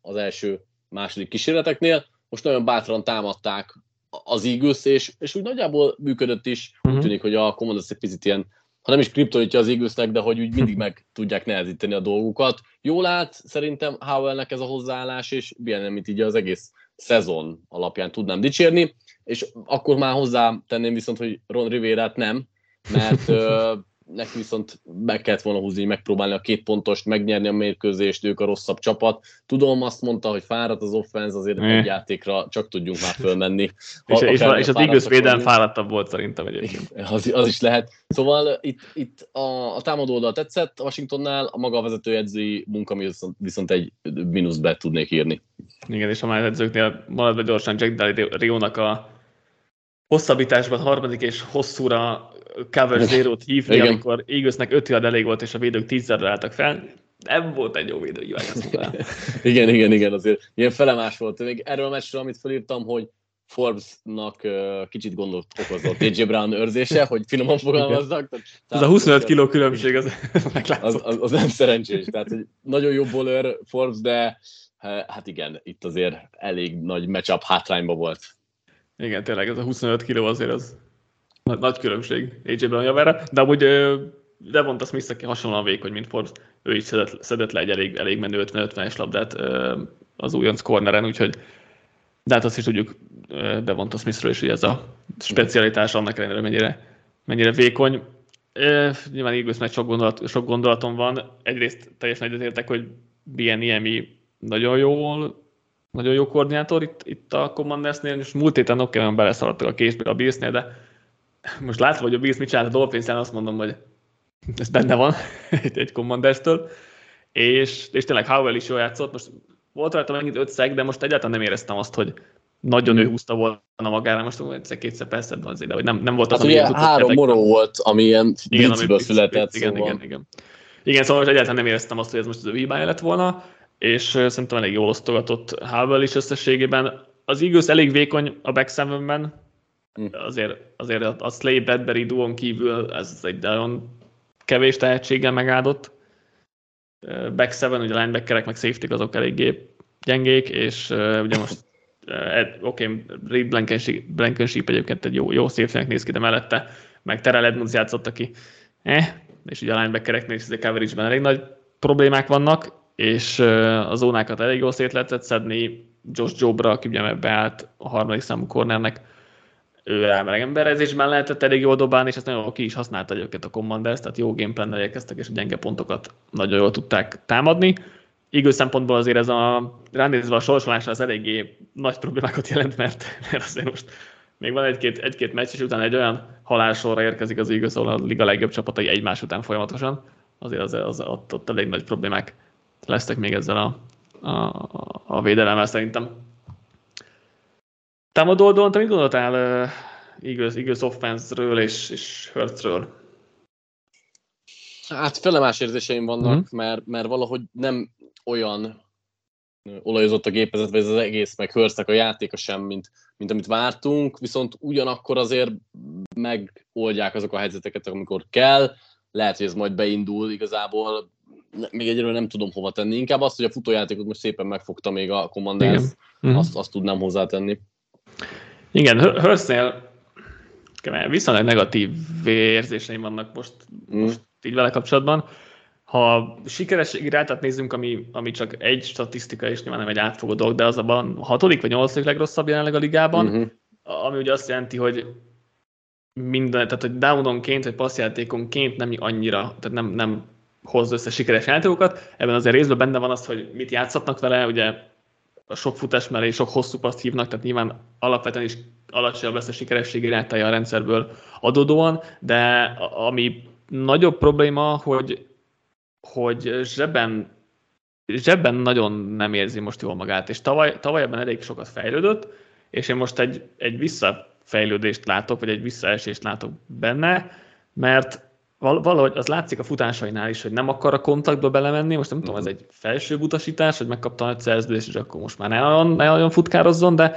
az első, második kísérleteknél. Most nagyon bátran támadták az Eagles, és, és úgy nagyjából működött is. Uh-huh. Úgy mhm. tűnik, hogy a Commanders egy picit ilyen, ha nem is kriptonítja az Eaglesnek, de hogy úgy mindig meg tudják nehezíteni a dolgukat. Jól állt szerintem Howellnek ez a hozzáállás, és amit így az egész szezon alapján tudnám dicsérni, és akkor már hozzá tenném viszont, hogy Ron Rivera-t nem, mert [LAUGHS] neki viszont meg kellett volna húzni, megpróbálni a két pontost, megnyerni a mérkőzést, ők a rosszabb csapat. Tudom, azt mondta, hogy fáradt az offense, azért mm. egy játékra csak tudjunk már fölmenni. Ha, és, és, és az Eagles védelem fáradtabb volt szerintem egyébként. [LAUGHS] Az, az is lehet. Szóval itt, itt a, a támadó oldal tetszett a Washingtonnál, a maga a vezetőedzői munka viszont, viszont egy mínuszbet tudnék írni. Igen, és a már edzőknél maradva gyorsan Jack Del Rio-nak a hosszabbításban harmadik és hosszúra cover zero-t hívni, igen. amikor Eaglesnek 5 yard elég volt, és a védők 10 álltak fel. Nem volt egy jó védő, azt [LAUGHS] Igen, igen, igen, azért ilyen felemás volt. Még erről a meccsről, amit felírtam, hogy Forbes-nak uh, kicsit gondot okozott AJ Brown őrzése, hogy finoman fogalmazzak. Tehát, Ez a 25 kiló különbség, az [LAUGHS] az, az, az nem szerencsés. Tehát, hogy nagyon jó bowler Forbes, de hát igen, itt azért elég nagy matchup hátrányba volt. Igen, tényleg ez a 25 kiló azért az nagy, különbség AJ Brown javára, de amúgy Devonta Smith, aki hasonlóan vékony, mint Forbes, ő is szedett, szedett le egy elég, elég menő 50-50-es labdát az újonc corneren, úgyhogy de hát azt is tudjuk Devonta Smithről is, hogy ez a specialitás annak ellenére mennyire, mennyire vékony. Nyilván Eagles meg sok, gondolat, sok gondolatom van. Egyrészt teljesen egyetértek, hogy BNIMI nagyon jól nagyon jó koordinátor itt, itt a Commandersnél, és múlt héten oké, okay, beleszaladtak a késbe a Billsnél, de most látva, hogy a Bills mit csinált a dolphins azt mondom, hogy ez benne van [LAUGHS] egy, egy Commanders-től, és, és tényleg Howell is jól játszott, most volt rajta megint öt szeg, de most egyáltalán nem éreztem azt, hogy nagyon ő húzta volna magára, most egyszer kétszer persze, de azért, de hogy nem, nem volt az, hát ami ugye három moró volt, ami ilyen igen, ami született. Igen, szóval. igen, igen. Igen, szóval most egyáltalán nem éreztem azt, hogy ez most az ő hibája lett volna, és szerintem elég jól osztogatott Howell is összességében. Az Eagles elég vékony a back seven-ben, hm. azért, azért a Slay Bradbury duon kívül ez egy nagyon kevés tehetséggel megáldott. Back seven, ugye linebackerek meg safety azok eléggé gyengék, és ugye most oké, okay, Reed Blankenship, Blankenship egyébként egy jó, jó safety néz ki, de mellette meg Terrell Edmonds játszott, aki eh, és ugye a linebackereknél is a coverage-ben elég nagy problémák vannak, és a zónákat elég jól szét lehetett szedni. Josh Jobra, aki ugye beállt a harmadik számú kornernek, ő rá emberezésben lehetett elég jól dobálni, és ezt nagyon jól ki is használta egyébként a Commanders, tehát jó gameplan érkeztek, és gyenge pontokat nagyon jól tudták támadni. Igaz szempontból azért ez a ránézve a sorsolásra az eléggé nagy problémákat jelent, mert, mert azért most még van egy-két, egy-két meccs, és utána egy olyan halálsorra érkezik az igaz, ahol a liga legjobb csapatai egymás után folyamatosan, azért az, az, ott, ott elég nagy problémák lesznek még ezzel a, a, a védelemmel szerintem. Támadó oldalon, te mit gondoltál uh, Eagles, Eagles offense-ről és, és Hurtsről? Hát felemás érzéseim vannak, mm. mert, mert valahogy nem olyan olajozott a gépezet, vagy ez az egész, meg Hurtsnek a játéka sem, mint, mint amit vártunk, viszont ugyanakkor azért megoldják azok a helyzeteket, amikor kell, lehet, hogy ez majd beindul, igazából még egyről nem tudom hova tenni. Inkább azt, hogy a futójátékot most szépen megfogta még a Commanders, mm-hmm. azt, azt tudnám hozzátenni. Igen, Hurstnél viszonylag negatív érzéseim vannak most, mm. most így vele kapcsolatban. Ha sikerességi rátát nézzünk, ami, ami csak egy statisztika, és nyilván nem egy átfogó dolog, de az a hatodik vagy nyolcadik legrosszabb jelenleg a ligában, mm-hmm. ami ugye azt jelenti, hogy minden, tehát hogy downonként, vagy passzjátékonként nem annyira, tehát nem, nem hoz össze sikeres játékokat. Ebben azért részben benne van az, hogy mit játszhatnak vele, ugye a sok futás mellé sok hosszú paszt hívnak, tehát nyilván alapvetően is alacsonyabb lesz a sikerességi rátája a rendszerből adódóan, de ami nagyobb probléma, hogy, hogy zsebben, zsebben nagyon nem érzi most jól magát, és tavaly, tavaly ebben elég sokat fejlődött, és én most egy, egy visszafejlődést látok, vagy egy visszaesést látok benne, mert valahogy az látszik a futásainál is, hogy nem akar a kontaktba belemenni, most nem tudom, ez egy felső utasítás, hogy megkapta egy szerződést, és akkor most már ne olyan, ne olyan futkározzon, de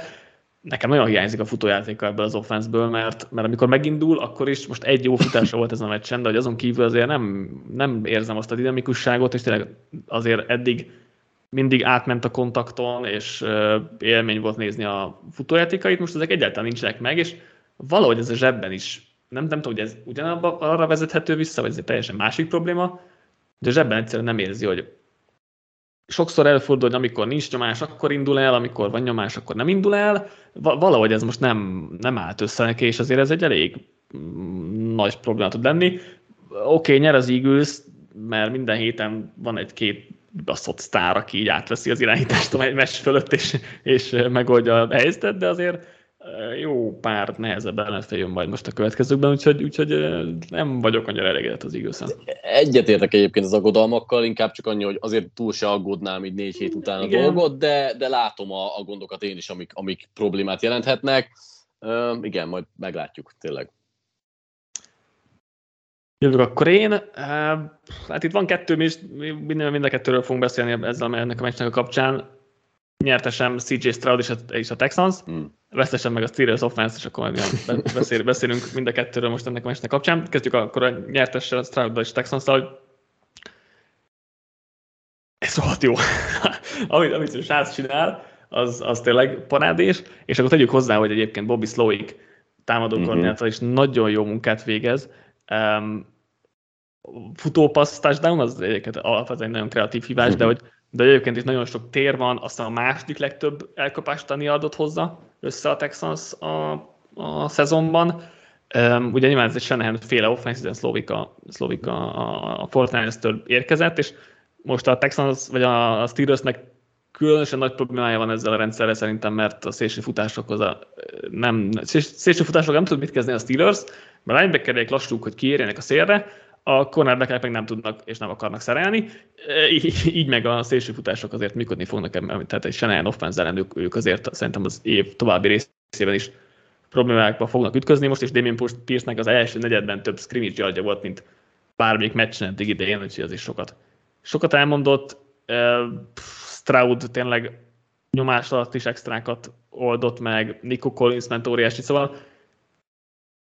nekem nagyon hiányzik a futójátéka ebből az offenszből, mert, mert amikor megindul, akkor is most egy jó futása volt ez a meccsen, de hogy azon kívül azért nem, nem érzem azt a dinamikusságot, és tényleg azért eddig mindig átment a kontakton, és élmény volt nézni a futójátékait, most ezek egyáltalán nincsenek meg, és valahogy ez a zsebben is, nem, nem tudom, hogy ez ugyanabba arra vezethető vissza, vagy ez egy teljesen másik probléma, de zsebben egyszerűen nem érzi, hogy sokszor előfordul, hogy amikor nincs nyomás, akkor indul el, amikor van nyomás, akkor nem indul el. Valahogy ez most nem, nem állt össze neki, és azért ez egy elég mm, nagy probléma tud lenni. Oké, okay, nyer az Eagles, mert minden héten van egy-két baszott sztár, aki így átveszi az irányítást a meccs fölött, és, és megoldja a helyzetet, de azért jó pár nehezebb ellenfél jön majd most a következőkben, úgyhogy, úgyhogy nem vagyok annyira elégedett az eagles Egyetértek egyébként az aggodalmakkal, inkább csak annyi, hogy azért túl se aggódnám így négy hét után a Igen. dolgot, de, de látom a, a gondokat én is, amik, amik problémát jelenthetnek. Uh, igen, majd meglátjuk, tényleg. Jövök akkor én. Hát itt van kettő, mi is, minden, mind a kettőről fogunk beszélni ezzel ennek a meccsnek a kapcsán nyertesem CJ Stroud és a, és a Texans, hmm. vesztesem meg a Steelers offense és akkor [LAUGHS] beszél, beszélünk mind a kettőről most ennek a meccsnek kapcsán. Kezdjük akkor a nyertessel, a Stroud és texans hogy ez rohadt jó. [LAUGHS] amit, amit srác csinál, az, az tényleg parádés, és akkor tegyük hozzá, hogy egyébként Bobby Slowick támadó koordinátor is nagyon jó munkát végez. Um, futópassz touchdown, az egyébként alapvetően nagyon kreatív hívás, mm-hmm. de hogy de egyébként is nagyon sok tér van, aztán a második legtöbb elkapást Tani adott hozzá össze a Texans a, a szezonban. Um, ugye nyilván ez egy Shanahan féle offense, hiszen Szlovika, Szlovika a, a Fortnite-től érkezett, és most a Texans, vagy a, a Steelersnek különösen nagy problémája van ezzel a rendszerrel szerintem, mert a szélső futásokhoz a, nem, szélső futások nem tud mit kezdeni a Steelers, mert linebackerek lassúk, hogy kiérjenek a szélre, a cornerbackek meg nem tudnak és nem akarnak szerelni, így meg a szélsőfutások azért működni fognak ebben, tehát egy Shanahan offense ellen ők, ők azért szerintem az év további részében is problémákba fognak ütközni. Most, és Damien Pierce-nek az első negyedben több scrimmage yardja volt, mint bármelyik meccsen eddig idején, úgyhogy az is sokat. Sokat elmondott, Stroud tényleg nyomás alatt is extrákat oldott meg, Nico Collins ment óriási, szóval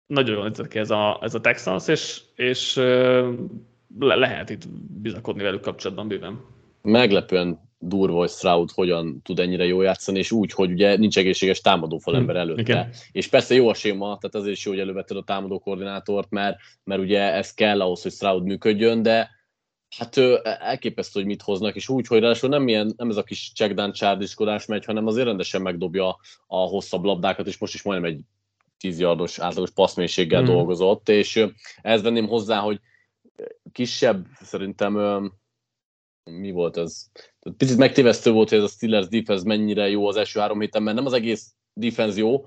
nagyon jól nézett ki ez a, ez a Texans, és, és le, lehet itt bizakodni velük kapcsolatban bőven. Meglepően durva, hogy Stroud hogyan tud ennyire jól játszani, és úgy, hogy ugye nincs egészséges támadó falember hm, előtte. Igen. És persze jó a séma, tehát azért is jó, hogy elővetted a támadó koordinátort, mert, mert ugye ez kell ahhoz, hogy Stroud működjön, de hát elképesztő, hogy mit hoznak, és úgy, hogy ráadásul nem, ilyen, nem ez a kis check down csárdiskodás megy, hanem azért rendesen megdobja a hosszabb labdákat, és most is majdnem egy 10 yardos átlagos passzmélységgel mm. dolgozott, és ez venném hozzá, hogy kisebb, szerintem mi volt ez? Picit megtévesztő volt, hogy ez a Steelers defense mennyire jó az első három héten, mert nem az egész defense jó,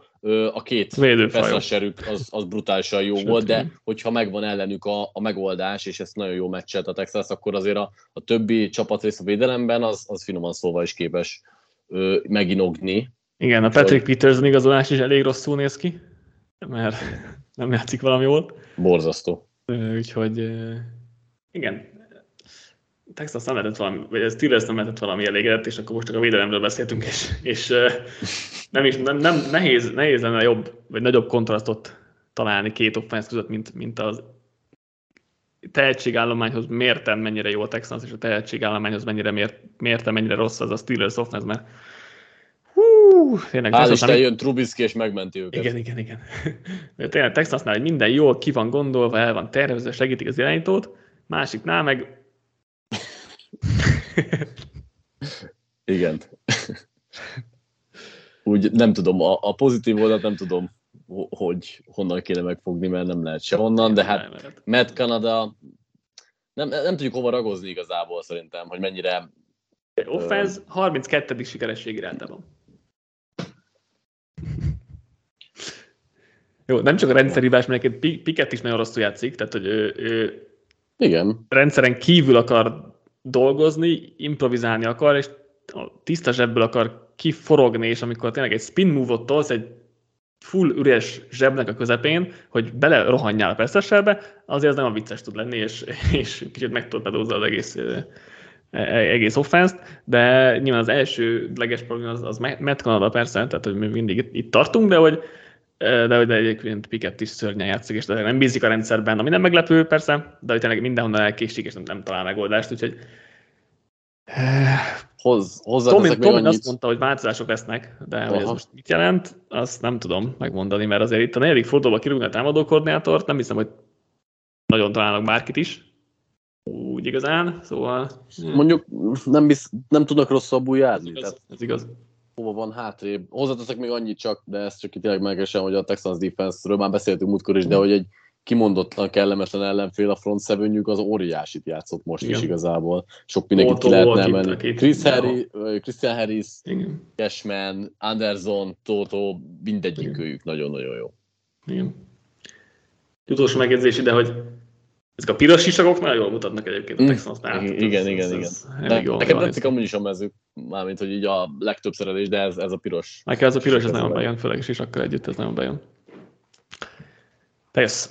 a két feszesserük az, az brutálisan jó Sőt, volt, de hogyha megvan ellenük a, a megoldás, és ezt nagyon jó meccselt a Texas, akkor azért a, a többi rész a védelemben az, az finoman szóval is képes ö, meginogni. Igen, a Patrick Peters igazolás is elég rosszul néz ki mert [LAUGHS] nem játszik valami jól. Borzasztó. Úgyhogy igen, Texas nem lehetett valami, vagy a Steelers nem lehetett valami elégedett, és akkor most csak a védelemről beszéltünk, és, és nem is, nem, nem, nehéz, nehéz lenne jobb, vagy nagyobb kontrasztot találni két offense között, mint, mint az tehetségállományhoz mérten mennyire jó a Texans, és a tehetségállományhoz mennyire mért, mérten mennyire rossz az a Steelers offense, mert Hú, tényleg. Hál' Isten nem... jön Trubisky és megmenti őket. Igen, igen, igen. De [LAUGHS] tényleg Texasnál, hogy minden jól ki van gondolva, el van tervezve, segítik az irányítót, másiknál meg... [LAUGHS] igen. Úgy nem tudom, a, a pozitív oldalt nem tudom, hogy honnan kéne megfogni, mert nem lehet se onnan, de hát Matt Canada nem, nem tudjuk hova ragozni igazából szerintem, hogy mennyire Offense 32. sikerességi rátában. Jó, nem csak a rendszerhibás, mert egyébként Piket is nagyon rosszul játszik, tehát hogy ő, ő Igen. rendszeren kívül akar dolgozni, improvizálni akar, és tiszta zsebből akar kiforogni, és amikor tényleg egy spin move-ot tolsz, egy full üres zsebnek a közepén, hogy bele rohanjál a percesselbe, azért az nem a vicces tud lenni, és, és kicsit megtorpedózza az egész e, egész offense de nyilván az első leges probléma az, az Matt Canada persze, tehát hogy mi mindig itt tartunk, de hogy de hogy egyébként Piket is szörnyen játszik, és nem bízik a rendszerben, ami nem meglepő persze, de hogy tényleg mindenhonnan elkésik, és nem, nem talál megoldást, úgyhogy Hoz, Tomi, Tomi azt mondta, hogy változások lesznek, de Aha. hogy ez most mit jelent, azt nem tudom megmondani, mert azért itt a negyedik fordulóban kirúgni a támadó koordinátort, nem hiszem, hogy nagyon találnak bárkit is. Úgy igazán, szóval... Mondjuk nem, bizt, nem tudnak rosszabbul járni. Ez igaz. Tehát... Ez igaz hova van hátrébb. Hozzáteszek még annyit csak, de ezt csak itt tényleg megesem, hogy a Texans defense-ről már beszéltünk múltkor is, de hogy egy kimondottan kellemetlen ellenfél a front seven az óriásit játszott most Igen. is igazából. Sok mindenkit ki lehetne emelni. Chris Harry, Christian Harris, Igen. Cashman, Anderson, Toto, mindegyik őjük nagyon-nagyon jó. Igen. Utolsó megjegyzés ide, hogy ezek a piros sisakok nagyon jól mutatnak egyébként a mm. Texansnál. Igen, igen, igen. igen. De, nekem tetszik amúgy is a mezők, mármint, hogy így a legtöbb szerelés, de ez, ez a piros. Nekem ez a piros, ez nagyon bejön, főleg sisakkal együtt, ez nagyon bejön. Te jössz.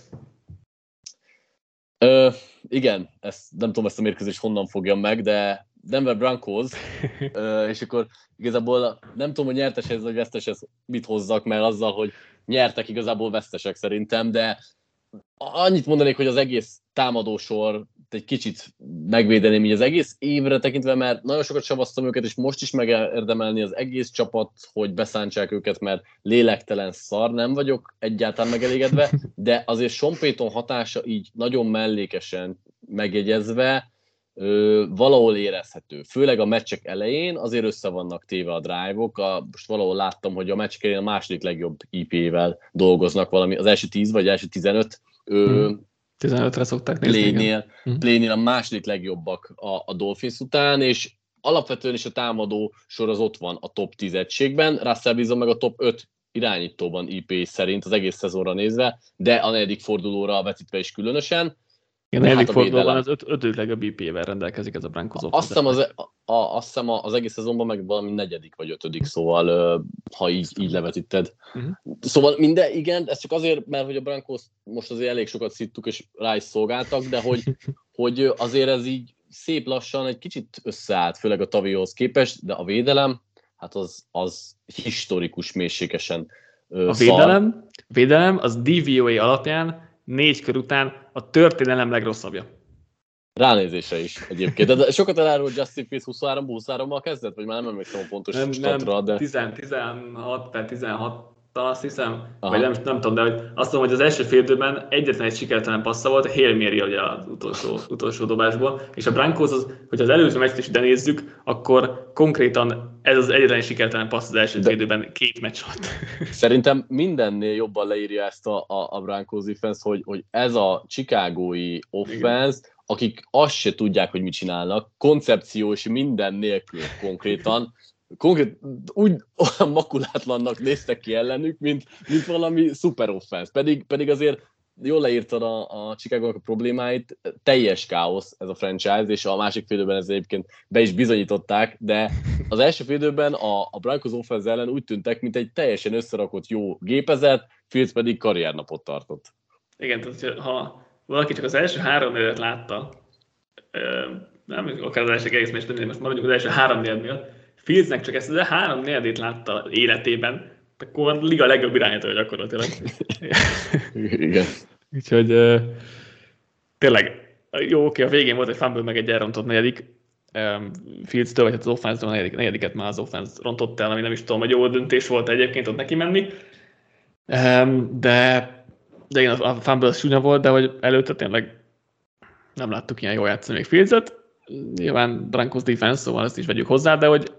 Ö, igen, ezt, nem tudom ezt a mérkőzést honnan fogjam meg, de Denver Broncos, [LAUGHS] ö, és akkor igazából nem tudom, hogy nyerteshez vagy veszteshez mit hozzak, mert azzal, hogy nyertek, igazából vesztesek szerintem, de annyit mondanék, hogy az egész támadósor egy kicsit megvédeném így az egész évre tekintve, mert nagyon sokat savaztam őket, és most is megérdemelni az egész csapat, hogy beszántsák őket, mert lélektelen szar, nem vagyok egyáltalán megelégedve, de azért Sompéton hatása így nagyon mellékesen megjegyezve, ö, valahol érezhető. Főleg a meccsek elején azért össze vannak téve a drive-ok. A, most valahol láttam, hogy a meccsek elején a második legjobb IP-vel dolgoznak valami, az első 10 vagy első 15 ö, hmm. 15-re szokták nézni. Hmm. Playnél a második legjobbak a, a Dolphins után, és alapvetően is a támadó sor az ott van a top 10 egységben, Russell Wilson meg a top 5 irányítóban IP szerint az egész szezonra nézve, de a negyedik fordulóra vetítve is különösen. Igen, a negyedik fordulóban az öt, ötödik legjobb IP-vel rendelkezik ez a Broncos Azt hiszem az, a, a, azt hiszem az egész szezonban meg valami negyedik vagy ötödik, szóval ha így, így levetíted. Uh-huh. Szóval minden, igen, ez csak azért, mert hogy a Broncos most azért elég sokat szittuk és rá is szolgáltak, de hogy, [LAUGHS] hogy azért ez így szép lassan egy kicsit összeállt, főleg a Tavióhoz képest, de a védelem, hát az, az historikus mélységesen A védelem, védelem az DVOA alapján négy kör után a történelem legrosszabbja. Ránézése is egyébként. De sokat elárul Justin Fields 23-23-mal kezdett, vagy már nem emlékszem a pontos nem, statra, de... 10, 16 per 16 azt hiszem, Aha. vagy nem, nem tudom, de hogy azt mondom, hogy az első fél időben egyetlen egy sikertelen passza volt, Hail Mary ugye az utolsó, [LAUGHS] utolsó dobásból, és a Broncos, az, hogy az előző meccset is ide nézzük, akkor konkrétan ez az egyetlen egy sikertelen passz az első de... fél időben két meccs volt. [LAUGHS] Szerintem mindennél jobban leírja ezt a, a, a Broncos defense, hogy, hogy ez a chicagói offense, Igen akik azt se tudják, hogy mit csinálnak, koncepció és minden nélkül konkrétan, [LAUGHS] konkrét, úgy olyan makulátlannak néztek ki ellenük, mint, mint valami szuper offense. Pedig, pedig azért jól leírtad a, a chicago a problémáit, teljes káosz ez a franchise, és a másik félőben ez egyébként be is bizonyították, de az első félőben a, a Broncos offense ellen úgy tűntek, mint egy teljesen összerakott jó gépezet, Fields pedig karriernapot tartott. Igen, tehát ha valaki csak az első három évet látta, nem akár az első egész meccs, most maradjunk az első három négyednél, Fieldsnek csak ezt az három négyedét látta életében, akkor a liga legjobb irányító gyakorlatilag. [LAUGHS] Igen. Úgyhogy uh, tényleg, jó, oké, a végén volt egy fumble, meg egy elrontott negyedik, um, Fields-től, vagy hát az offense a negyedik, negyediket már az offense rontott el, ami nem is tudom, hogy jó döntés volt egyébként ott neki menni. Um, de de igen, a fumble súnya volt, de hogy előtte tényleg nem láttuk ilyen jól játszani még Fields-et. Nyilván Broncos defense, szóval ezt is vegyük hozzá, de hogy,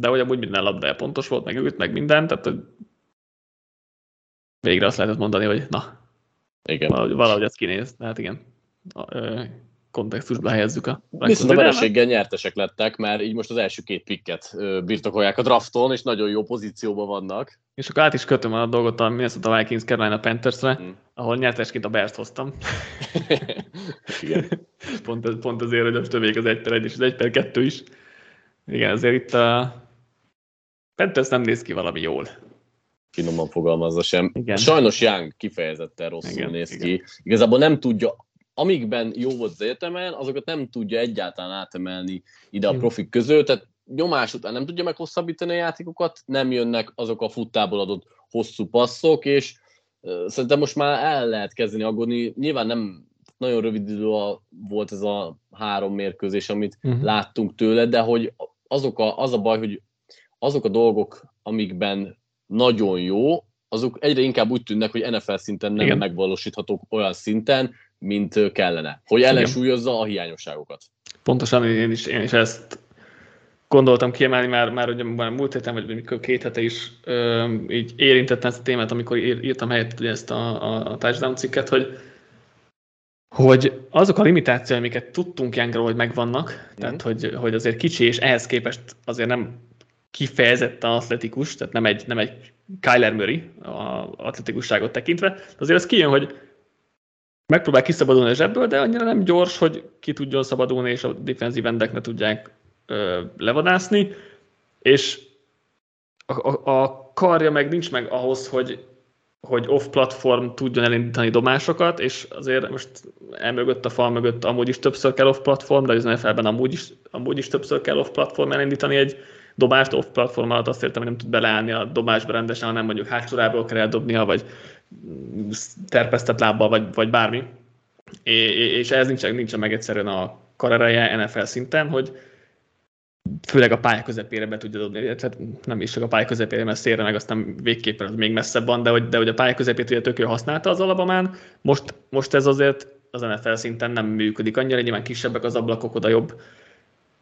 de hogy amúgy minden labda pontos volt, meg őt, meg minden, tehát hogy végre azt lehetett mondani, hogy na, igen. valahogy, valahogy ez kinéz. Tehát igen, kontextusba helyezzük a Viszont a vereséggel nyertesek lettek, mert így most az első két pikket birtokolják a drafton, és nagyon jó pozícióban vannak. És akkor át is kötöm a dolgot a Minnesota Vikings Carolina Panthersre, hmm. ahol nyertesként a Bears hoztam. [LAUGHS] Igen. [LAUGHS] pont, pont azért, hogy most többé az 1 per 1 és az 1 per 2 is. Igen, azért itt a Panthers nem néz ki valami jól. finoman fogalmazza sem. Igen. Sajnos Young kifejezetten rosszul igen, néz igen. ki. Igazából nem tudja, amikben jó volt az értelmen, azokat nem tudja egyáltalán átemelni ide a profik között, tehát nyomás után nem tudja meghosszabbítani a játékokat, nem jönnek azok a futtából adott hosszú passzok, és szerintem most már el lehet kezdeni aggódni. Nyilván nem nagyon rövid idő volt ez a három mérkőzés, amit uh-huh. láttunk tőle, de hogy azok a, az a baj, hogy azok a dolgok, amikben nagyon jó, azok egyre inkább úgy tűnnek, hogy NFL szinten nem Igen. megvalósíthatók olyan szinten, mint kellene, hogy ellensúlyozza a hiányosságokat. Pontosan én is, én is ezt gondoltam kiemelni már, már ugye már múlt héten, vagy mikor két hete is ö, így érintettem ezt a témát, amikor írtam helyett ugye ezt a, a, a touchdown cikket, hogy hogy azok a limitációk, amiket tudtunk Youngról, hogy megvannak, mm. tehát hogy, hogy azért kicsi, és ehhez képest azért nem kifejezetten atletikus, tehát nem egy, nem egy Kyler Murray a atletikusságot tekintve, de azért az kijön, hogy megpróbál kiszabadulni a zsebből, de annyira nem gyors, hogy ki tudjon szabadulni, és a defensív endek ne tudják ö, levadászni, és a, a, a karja meg nincs meg ahhoz, hogy, hogy off-platform tudjon elindítani dobásokat, és azért most elmögött a fal mögött amúgy is többször kell off-platform, de az NFL-ben amúgy is, amúgy is többször kell off-platform elindítani egy dobást, off-platform alatt azt értem, hogy nem tud beleállni a dobásba rendesen, hanem mondjuk hátsórából kell eldobnia, vagy terpesztett lábbal, vagy, vagy bármi. És ez nincsen, nincsen meg egyszerűen a karereje NFL szinten, hogy főleg a pálya közepére be tudja dobni, tehát nem is csak a pálya közepére, mert szélre meg aztán végképpen az még messzebb van, de hogy, de hogy a pálya közepét ugye tök használta az alapamán, most, most ez azért az NFL szinten nem működik annyira, nyilván kisebbek az ablakok, oda jobb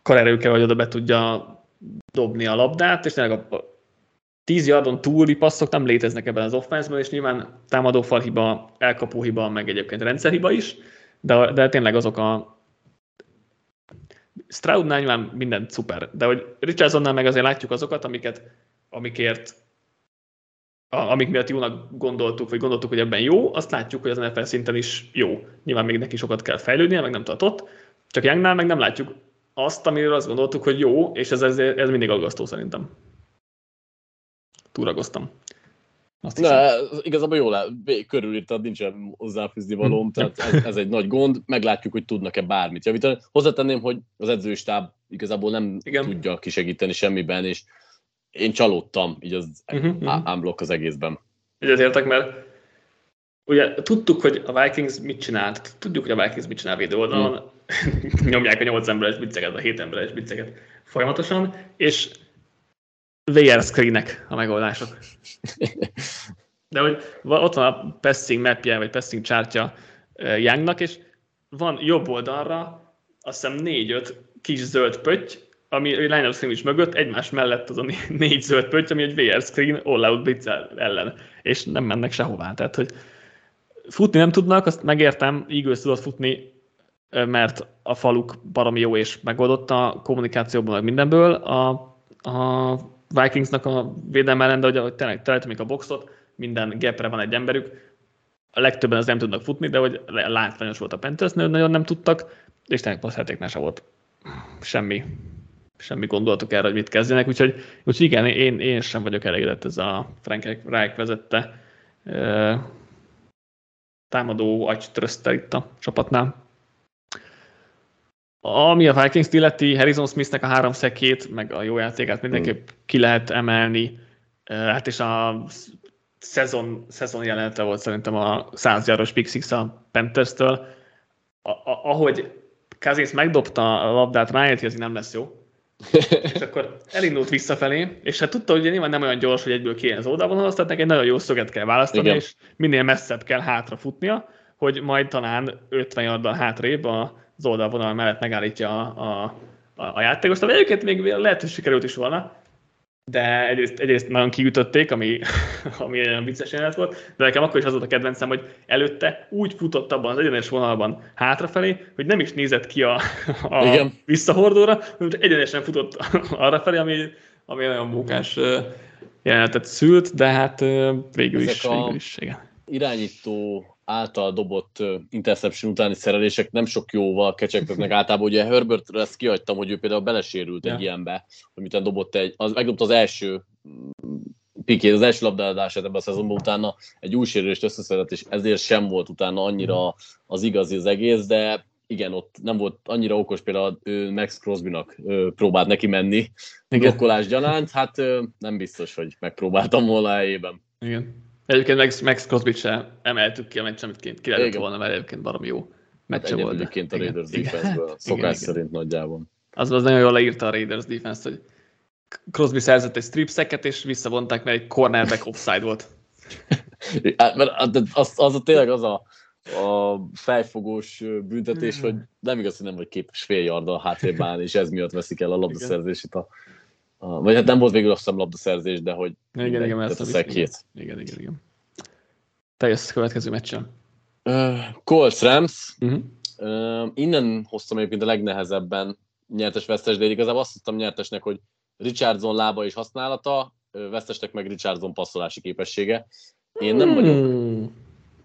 karerőkkel, hogy oda be tudja dobni a labdát, és tényleg a 10 yardon túli passzok nem léteznek ebben az offense és nyilván támadófal hiba, elkapó hiba, meg egyébként rendszerhiba is, de, de tényleg azok a Stroudnál nyilván minden szuper, de hogy Richardsonnál meg azért látjuk azokat, amiket, amikért a, amik miatt jónak gondoltuk, vagy gondoltuk, hogy ebben jó, azt látjuk, hogy az NFL szinten is jó. Nyilván még neki sokat kell fejlődnie, meg nem tartott, csak Youngnál meg nem látjuk azt, amiről azt gondoltuk, hogy jó, és ez, ez, ez mindig aggasztó szerintem. Túragoztam. Azt ne, igazából jól körülírtad, nincsen hozzáfűzni valóm, tehát ez, ez, egy nagy gond, meglátjuk, hogy tudnak-e bármit javítani. Hozzátenném, hogy az edzőstáb igazából nem Igen. tudja kisegíteni semmiben, és én csalódtam így az uh-huh, unblock az egészben. értek, mert ugye tudtuk, hogy a Vikings mit csinált, tudjuk, hogy a Vikings mit csinál védő oldalon, uh-huh. [LAUGHS] nyomják a 8 emberes bicceket, a 7 emberes bicceket folyamatosan, és VR screenek a megoldások. De hogy ott van a passing mapje, vagy passing chartja Youngnak, és van jobb oldalra azt hiszem négy-öt kis zöld pötty, ami a line of is mögött, egymás mellett az a [LAUGHS] négy zöld pötty, ami egy VR screen all-out blitz ellen, és nem mennek sehová. Tehát, hogy futni nem tudnak, azt megértem, Eagles tudott futni mert a faluk baromi jó és megoldott a kommunikációban, meg mindenből. A, a Vikingsnak a védelme ellen, de hogy tényleg telítik a boxot, minden gapre van egy emberük, a legtöbben az nem tudnak futni, de hogy látványos volt a Panthers, nagyon nem tudtak, és tényleg passzjátéknál sem volt semmi, semmi gondolatok erre, hogy mit kezdjenek, úgyhogy, úgyhogy igen, én, én sem vagyok elégedett ez a Frank Reich vezette támadó agytrösztel itt a csapatnál. Ami a Vikings illeti, Harrison Smithnek a három szekét, meg a jó játékát mindenképp ki lehet emelni. Hát és a szezon, szezon jelenete volt szerintem a 100 járos Big Six a Panthers-től. Ahogy Kazins megdobta a labdát, rájött, hogy ez nem lesz jó. [LAUGHS] és akkor elindult visszafelé, és hát tudta, hogy nyilván nem olyan gyors, hogy egyből kéne az oldalvonalhoz, tehát neki egy nagyon jó szöget kell választani, Igen. és minél messzebb kell hátra futnia, hogy majd talán 50 yarddal hátrébb a az oldalvonal mellett megállítja a, a, a, játékost. De egyébként még lehet, hogy sikerült is volna, de egyrészt, egyrészt nagyon kiütötték, ami, [LAUGHS] ami olyan vicces jelenet volt, de nekem akkor is az volt a kedvencem, hogy előtte úgy futott abban az egyenes vonalban hátrafelé, hogy nem is nézett ki a, [LAUGHS] a Igen. visszahordóra, mert egyenesen futott [LAUGHS] arra felé, ami, ami nagyon mókás jelenetet szült, de hát végül Ezek is, végül is, igen. irányító által dobott interception utáni szerelések nem sok jóval kecsegtetnek általában. Ugye Herbertről ezt kihagytam, hogy ő például belesérült ja. egy ilyenbe, hogy miután dobott egy, az megdobta az első mm, Piqué az első labdázását ebben a szezonban utána egy új sérülést összeszedett, és ezért sem volt utána annyira az igazi az egész, de igen, ott nem volt annyira okos például ő Max Crosbynak próbált neki menni blokkolás gyanánt, hát nem biztos, hogy megpróbáltam volna helyében. Igen. Egyébként Max, Max Crosby se emeltük ki a meccs, amit ki lehetett volna, mert egyébként baromi jó meccse hát volt. Egyébként a Raiders defense szokás igen, szerint nagyjából. Az, az nagyon jól leírta a Raiders defense hogy Crosby szerzett egy strip szeket, és visszavonták, mert egy cornerback offside volt. [LAUGHS] hát, mert az, az, az tényleg az a, a fejfogós büntetés, hogy nem igaz, hogy nem vagy képes fél yarddal hátrébb állni, és ez miatt veszik el a labdaszerzését a, a, vagy hát nem volt végül azt hiszem labdaszerzés, de hogy igen, igen, igen, ezt a szekét. Igen, igen, igen. Te jössz a következő meccsen. Uh, Colts Rams. Uh-huh. Uh, innen hoztam egyébként a legnehezebben nyertes-vesztes, de igazából azt hittem nyertesnek, hogy Richardson lába és használata, vesztesnek meg Richardson passzolási képessége. Én nem vagyok. Hmm.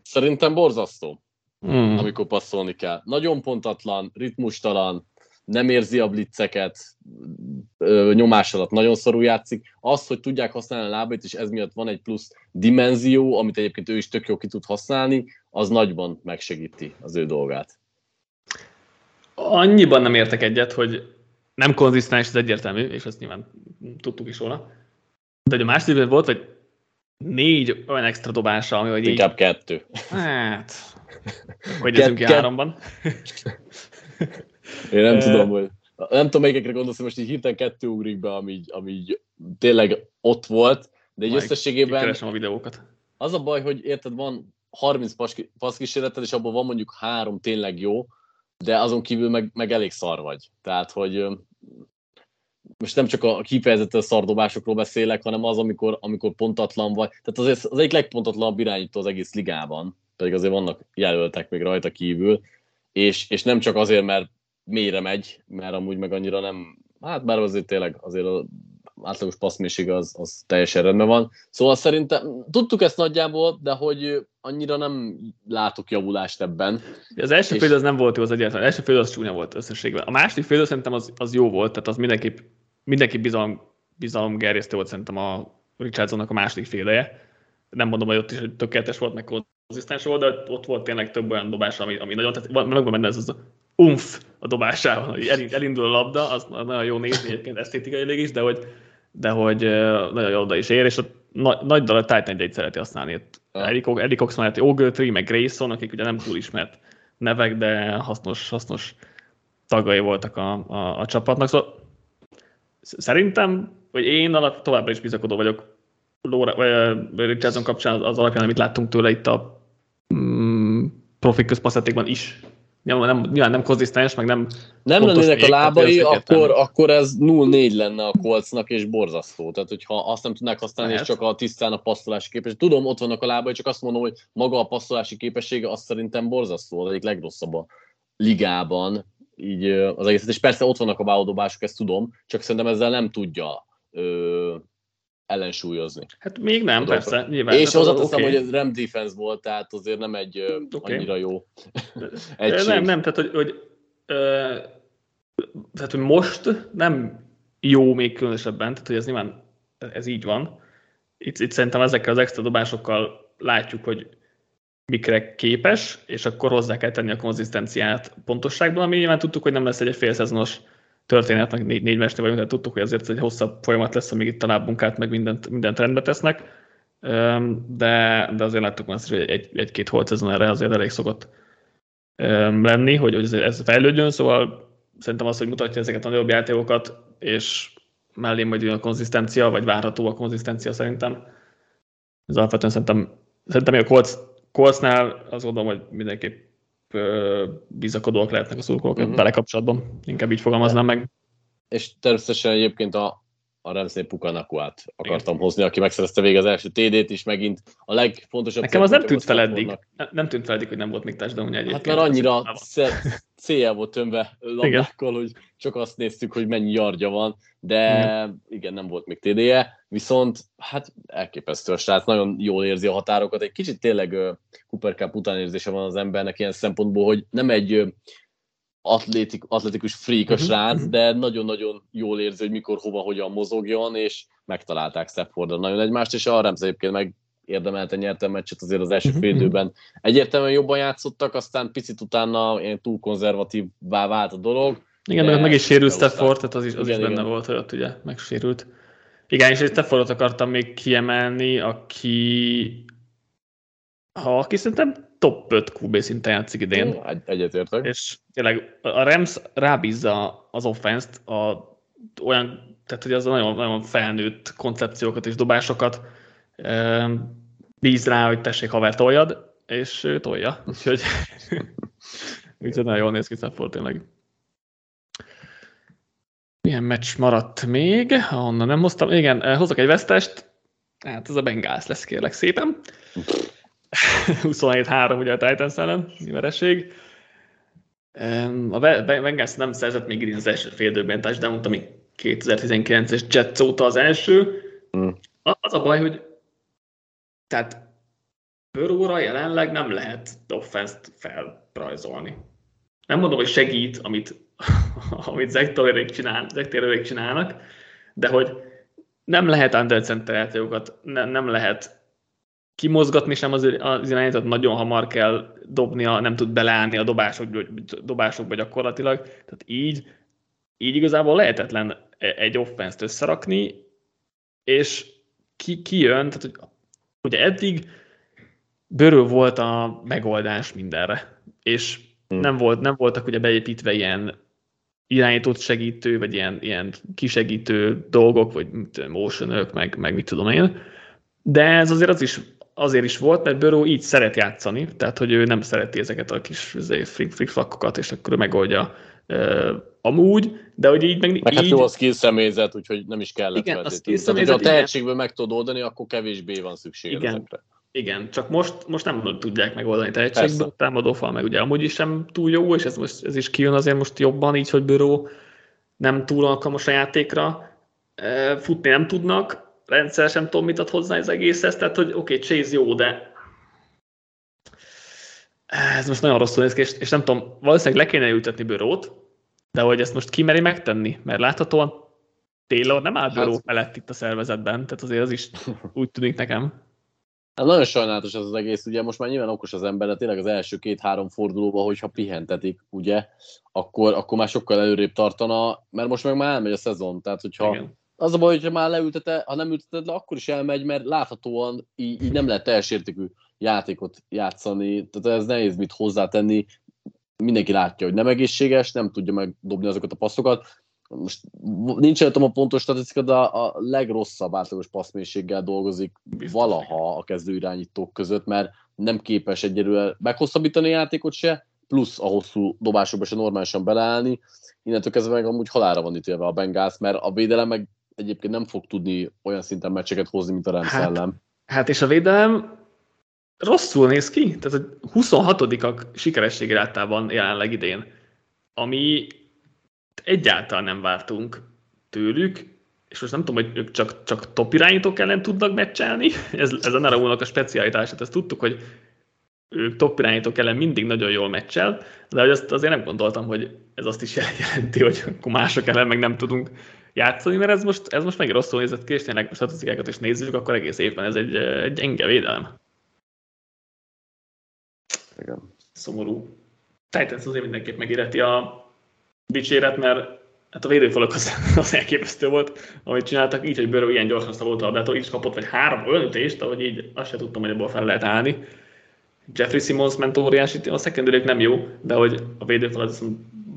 Szerintem borzasztó, hmm. amikor passzolni kell. Nagyon pontatlan, ritmustalan, nem érzi a blitzeket, nyomás alatt nagyon szorul játszik. Az, hogy tudják használni a lábait, és ez miatt van egy plusz dimenzió, amit egyébként ő is tök jó ki tud használni, az nagyban megsegíti az ő dolgát. Annyiban nem értek egyet, hogy nem konzisztens, ez egyértelmű, és ezt nyilván tudtuk is volna. De hogy a második volt, hogy négy olyan extra dobása, ami hogy Inkább így... kettő. Hát, hogy ezünk ki háromban. Én nem tudom, hogy nem tudom, melyikekre gondolsz, hogy most így hirtelen kettő ugrik be, ami, így, ami így tényleg ott volt, de egy összességében... Keresem a videókat. Az a baj, hogy érted, van 30 passzkísérleted, és abból van mondjuk három tényleg jó, de azon kívül meg, meg elég szar vagy. Tehát, hogy most nem csak a kifejezetten szardobásokról beszélek, hanem az, amikor, amikor pontatlan vagy. Tehát azért az egyik legpontatlanabb irányító az egész ligában, pedig azért vannak jelöltek még rajta kívül, és, és nem csak azért, mert mélyre megy, mert amúgy meg annyira nem, hát bár azért tényleg azért a átlagos passzmélység az, az teljesen rendben van. Szóval szerintem tudtuk ezt nagyjából, de hogy annyira nem látok javulást ebben. Az első és... fél az nem volt jó az egyáltalán. Az első fél az csúnya volt összességben. A második fél szerintem az, az jó volt, tehát az mindenképp, mindenki bizalom, bizalom gerjesztő volt szerintem a Richardsonnak a második féleje. Nem mondom, hogy ott is hogy tökéletes volt, meg konzisztens volt, de ott volt tényleg több olyan dobás, ami, ami nagyon, tehát van, megvan benne ez az umf a dobásával, hogy elindul a labda, az nagyon jó nézni egyébként esztétikailag is, de hogy de hogy nagyon jó oda is ér, és ott nagy, nagy dal a Titan egy szereti használni. Ah. Eric Ox mellett Ogletree, meg Grayson, akik ugye nem túl ismert nevek, de hasznos, hasznos tagai voltak a, a, a csapatnak. Szóval szerintem, vagy én alap, továbbra is bizakodó vagyok Laura, vagy Richardson kapcsán az alapján, amit láttunk tőle itt a mm, profik közpasszetékban is nyilván nem, nyilván nem konzisztens, meg nem Nem lennének a lábai, akkor, akkor ez 0-4 lenne a kolcnak, és borzasztó. Tehát, hogyha azt nem tudnák használni, Lehet. és csak a tisztán a passzolási képesség. Tudom, ott vannak a lábai, csak azt mondom, hogy maga a passzolási képessége, azt szerintem borzasztó, az egyik legrosszabb a ligában. Így az egészet. És persze ott vannak a báldobások, ezt tudom, csak szerintem ezzel nem tudja ö, ellensúlyozni. Hát még nem, Tudom, persze, nyilván. És hozzáteszem, okay. hogy ez nem defense volt, tehát azért nem egy okay. annyira jó [LAUGHS] egység. Nem, nem, tehát hogy, hogy, ö, tehát, hogy most nem jó még különösebben, tehát hogy ez nyilván ez így van. Itt, itt szerintem ezekkel az extra dobásokkal látjuk, hogy mikre képes, és akkor hozzá kell tenni a konzisztenciát pontosságban, ami nyilván tudtuk, hogy nem lesz egy, egy félszezonos történetnek négy, négy mester vagyunk, tehát tudtuk, hogy azért egy hosszabb folyamat lesz, amíg itt a munkát, meg mindent, mindent rendbe tesznek, de, de azért láttuk azt, hogy egy, egy-két holt ezen erre azért elég szokott lenni, hogy, hogy ez fejlődjön, szóval szerintem az, hogy mutatja ezeket a nagyobb játékokat, és mellé majd a konzisztencia, vagy várható a konzisztencia szerintem. Ez alapvetően szerintem, szerintem a Colts, Coltsnál azt gondolom, hogy mindenképp bizakodóak lehetnek a szurkolók uh-huh. vele kapcsolatban. Inkább így fogalmaznám meg. És természetesen egyébként a, a Remszé Pukanakuát akartam Igen. hozni, aki megszerezte végig az első TD-t is, megint a legfontosabb... Nekem az nem tűnt fel eddig. Nem, nem tűnt fel eddig, hogy nem volt még touchdown egyébként. Hát mert annyira célja volt tömve labdákkal, hogy csak azt néztük, hogy mennyi yardja van, de igen. igen, nem volt még TD-je, viszont hát elképesztő a srác, nagyon jól érzi a határokat, egy kicsit tényleg Cooper Cup utánérzése van az embernek ilyen szempontból, hogy nem egy atlétik, atletikus freak a uh-huh, srác, uh-huh. de nagyon-nagyon jól érzi, hogy mikor, hova, hogyan mozogjon, és megtalálták Staffordra nagyon egymást, és a Rams egyébként meg érdemelte nyerte a meccset azért az első uh-huh. fél időben. Egyértelműen jobban játszottak, aztán picit utána ilyen túl konzervatívvá vált a dolog. Igen, meg, meg is sérült Stafford, tehát az is, az igen, is benne igen. volt, hogy ott ugye megsérült. Igen, és egy Staffordot akartam még kiemelni, aki ha aki szerintem top 5 QB szinten játszik idén. Egy, egyetértek. És tényleg a Rams rábízza az offense-t a, olyan, tehát hogy az nagyon, nagyon felnőtt koncepciókat és dobásokat bíz rá, hogy tessék haver toljad, és ő tolja. Úgyhogy, [LAUGHS] úgyhogy nagyon jól néz ki Stafford tényleg. Milyen meccs maradt még, ahonnan nem hoztam? Igen, eh, hozok egy vesztest, hát ez a Bengals lesz kérlek szépen. [LAUGHS] 27-3 ugye a Titans ellen, vereség. A Bengals nem szerzett még idén az első fél időben de mondtam, még 2019-es Jets óta az első. Mm. Az a baj, hogy tehát Burrowra jelenleg nem lehet offense-t felrajzolni. Nem mondom, hogy segít, amit, [LAUGHS] amit Zach csinál, Zach csinálnak, de hogy nem lehet undercenter játékokat, ne, nem lehet kimozgatni sem az, az irányítót, nagyon hamar kell dobnia, nem tud beleállni a dobások, dobásokba gyakorlatilag. Tehát így, így igazából lehetetlen egy offense összerakni, és ki, ki jön, tehát hogy ugye eddig bőrő volt a megoldás mindenre, és hmm. nem, volt, nem voltak ugye beépítve ilyen irányított segítő, vagy ilyen, ilyen kisegítő dolgok, vagy motionök, meg, meg mit tudom én. De ez azért az is azért is volt, mert Böró így szeret játszani, tehát hogy ő nem szereti ezeket a kis izé, flick és akkor megoldja uh, amúgy, de hogy így meg, meg hát így... hát jó a skill személyzet, úgyhogy nem is kellett igen, a ha a tehetségből meg tudod oldani, akkor kevésbé van szükség igen. ezekre. Igen, csak most, most nem tudják megoldani tehetségből, a támadófal meg ugye amúgy is sem túl jó, és ez, most, ez is kijön azért most jobban, így, hogy Böró nem túl alkalmas a játékra, futni nem tudnak, rendszer sem tudom, mit ad hozzá az egészhez, tehát hogy oké, okay, Chase jó, de ez most nagyon rosszul néz ki, és, és nem tudom, valószínűleg le kéne ültetni bürót, de hogy ezt most kimeri megtenni, mert láthatóan Taylor nem áll büró hát... mellett itt a szervezetben, tehát azért az is [LAUGHS] úgy tűnik nekem. Hát nagyon sajnálatos ez az egész, ugye most már nyilván okos az ember, de tényleg az első két-három fordulóban, hogyha pihentetik, ugye, akkor, akkor már sokkal előrébb tartana, mert most meg már elmegy a szezon, tehát hogyha Igen. Az a baj, hogyha már leültete, ha nem ülteted le, akkor is elmegy, mert láthatóan így, így nem lehet teljes értékű játékot játszani, tehát ez nehéz mit hozzátenni. Mindenki látja, hogy nem egészséges, nem tudja megdobni azokat a passzokat. Most nincs előttem a pontos statisztika, de a legrosszabb átlagos passzmélységgel dolgozik valaha a kezdő irányítók között, mert nem képes egyelőre meghosszabbítani a játékot se, plusz a hosszú dobásokba se normálisan beleállni. Innentől kezdve meg amúgy halára van ítélve a Bengals, mert a védelem meg egyébként nem fog tudni olyan szinten meccseket hozni, mint a Rams hát. Hát és a védelem rosszul néz ki, tehát 26-ak sikerességi rátában jelenleg idén, ami egyáltalán nem vártunk tőlük, és most nem tudom, hogy ők csak, csak top irányítók ellen tudnak meccselni, ez, ez a Naraúnak a specialitását, ezt tudtuk, hogy ők top irányítók ellen mindig nagyon jól meccsel, de hogy azt azért nem gondoltam, hogy ez azt is jelenti, hogy akkor mások ellen meg nem tudunk játszani, mert ez most, ez most meg rosszul nézett ki, és tényleg a statisztikákat is nézzük, akkor egész évben ez egy, egy gyenge védelem. Igen. Szomorú. Titans azért mindenképp megéreti a dicséret, mert hát a védőfalak az, [LAUGHS] az elképesztő volt, amit csináltak, így, hogy Burrow ilyen gyorsan volt a labdától, így is kapott vagy három olyan ütést, ahogy így azt sem tudtam, hogy ebből fel lehet állni. Jeffrey Simmons ment óriási, a secondary nem jó, de hogy a védőfal az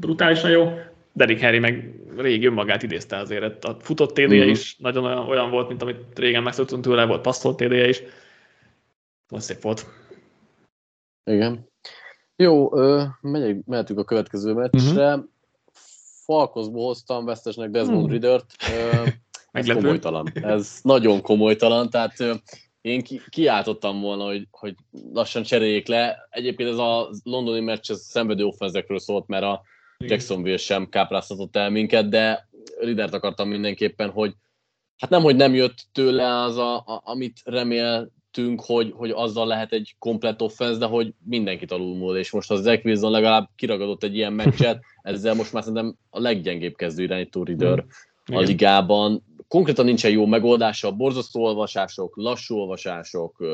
brutálisan jó, Derek Henry meg rég önmagát idézte azért. A futott td mm. is nagyon olyan, olyan, volt, mint amit régen megszoktunk tőle, volt passzolt td is. Most szép volt. Igen. Jó, megyek, mehetünk a következő meccsre. Uh-huh. Falkozból hoztam vesztesnek Desmond uh-huh. Riddert. [LAUGHS] Ez komolytalan. Ez nagyon komolytalan, tehát én ki, kiáltottam volna, hogy, hogy lassan cseréljék le. Egyébként ez a londoni meccs ez szenvedő offenzekről szólt, mert a Jacksonville sem kápráztatott el minket, de Ridert akartam mindenképpen, hogy hát nem, hogy nem jött tőle az, a, a, amit reméltünk, hogy, hogy azzal lehet egy komplet offense, de hogy mindenkit alulmúl, és most az Zach Wilson legalább kiragadott egy ilyen meccset, ezzel most már szerintem a leggyengébb kezdő irányító Rider a ligában, konkrétan nincsen jó megoldása, borzasztó olvasások, lassú olvasások,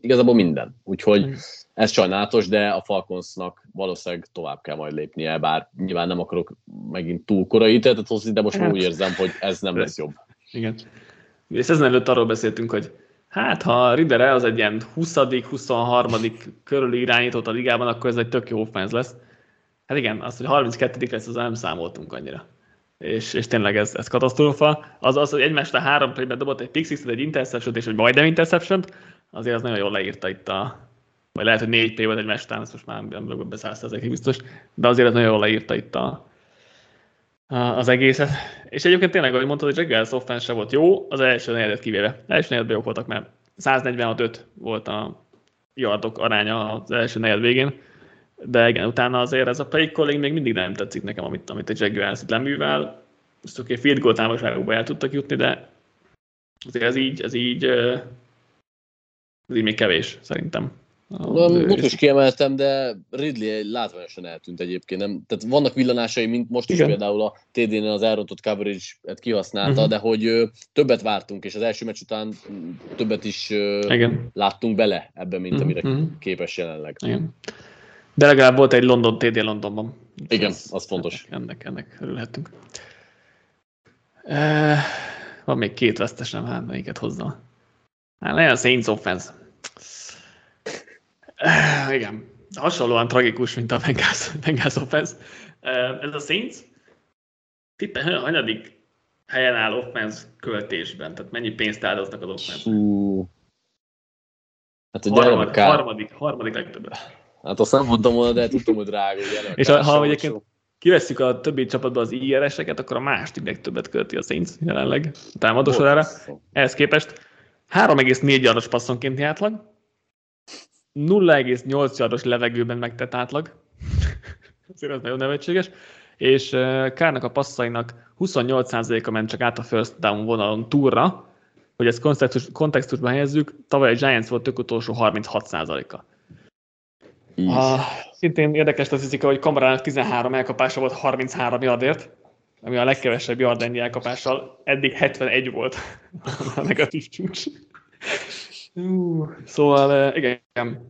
igazából minden. Úgyhogy mm. ez sajnálatos, de a Falconsnak valószínűleg tovább kell majd lépnie, bár nyilván nem akarok megint túl korai ítéletet hozni, de most már úgy érzem, hogy ez nem lesz jobb. Igen. És ezen előtt arról beszéltünk, hogy hát ha Ridere az egy ilyen 20 23 körüli irányított a ligában, akkor ez egy tök jó offense lesz. Hát igen, az, hogy 32 lesz, az nem számoltunk annyira. És, és tényleg ez, ez katasztrófa. Az az, hogy egymást a három playben dobott egy pick egy interception és egy majdnem interception azért az nagyon jól leírta itt a, vagy lehet, hogy négy P volt egy után, ezt most már nem vagyok be biztos, de azért az nagyon jól leírta itt a, az egészet. És egyébként tényleg, ahogy mondtad, hogy Jaguars offense se volt jó, az első negyedet kivéve. első negyedben jók voltak, mert 146 volt a yardok aránya az első negyed végén, de igen, utána azért ez a play calling még mindig nem tetszik nekem, amit, amit a Jaguars itt leművel. Ezt oké, okay, field goal távolságokba el tudtak jutni, de azért ez így, ez így, ez így még kevés, szerintem. Most is kiemeltem, de Ridley látványosan eltűnt egyébként. Nem? Tehát vannak villanásai, mint most is Igen. például a TD-nél az elrontott coverage-et kihasználta, uh-huh. de hogy ö, többet vártunk, és az első meccs után többet is ö, Igen. láttunk bele ebben, mint uh-huh. amire uh-huh. képes jelenleg. Igen. De legalább volt egy London TD Londonban. Igen, az, az fontos. Ennek, ennek örülhetünk. E, van még két vesztesem, hát melyiket hozza. Hát nagyon Saints offense. E, igen, hasonlóan tragikus, mint a Bengals, Bengals offense. E, ez a Saints tippen hanyadik helyen áll offense költésben, tehát mennyi pénzt áldoznak az offense Hát a harmadik, harmadik, harmadik legtöbbet. Hát azt nem mondtam volna, de tudtam, hogy drága. Ugye, és ha, ha egyébként kiveszünk a többi csapatba az IRS-eket, akkor a második legtöbbet költi a Saints jelenleg a támadó sorára. Ehhez képest 3,4 yardos passzonkénti átlag, 0,8 yardos levegőben megtett átlag, [LAUGHS] azért ez nagyon nevetséges, és Kárnak a passzainak 28%-a ment csak át a first down vonalon túlra, hogy ezt kontextus, kontextusban helyezzük, tavaly a Giants volt tök utolsó 36%-a. A, szintén érdekes statisztika, hogy Kamarának 13 elkapása volt 33 yardért, ami a legkevesebb yard ennyi elkapással. Eddig 71 volt [LAUGHS] a negatív csúcs. Uh, szóval igen,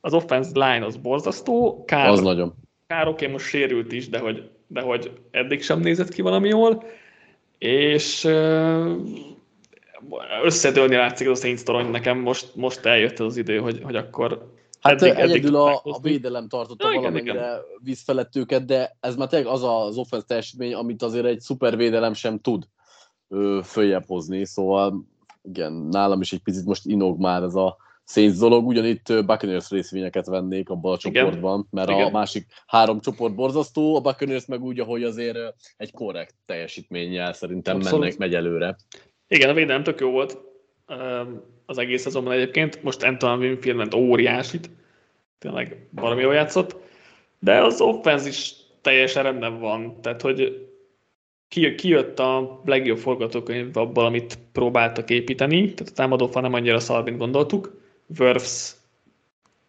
az offense line az borzasztó. Kár, az nagyon. Kár oké, most sérült is, de hogy, de hogy eddig sem nézett ki valami jól. És összedőlni látszik az a Saints torony nekem, most, most eljött az idő, hogy, hogy akkor Hát eddig, egyedül a, a védelem tartotta ja, valamennyire igen. víz felett őket, de ez már tényleg az az offense teljesítmény, amit azért egy szuper védelem sem tud ö, följebb hozni, szóval igen, nálam is egy picit most inog már ez a Saints dolog, ugyanitt Buccaneers részvényeket vennék abban a csoportban, igen. mert igen. a másik három csoport borzasztó, a Buccaneers meg úgy, ahogy azért egy korrekt teljesítménnyel szerintem mennek, megy előre. Igen, a védelem tök jó volt az egész szezonban egyébként. Most Antoine Winfield ment óriásit, tényleg valami jól játszott, de az offense is teljesen rendben van, tehát hogy kijött a legjobb forgatókönyv abból, amit próbáltak építeni, tehát a támadó nem annyira szar, mint gondoltuk. Wörfs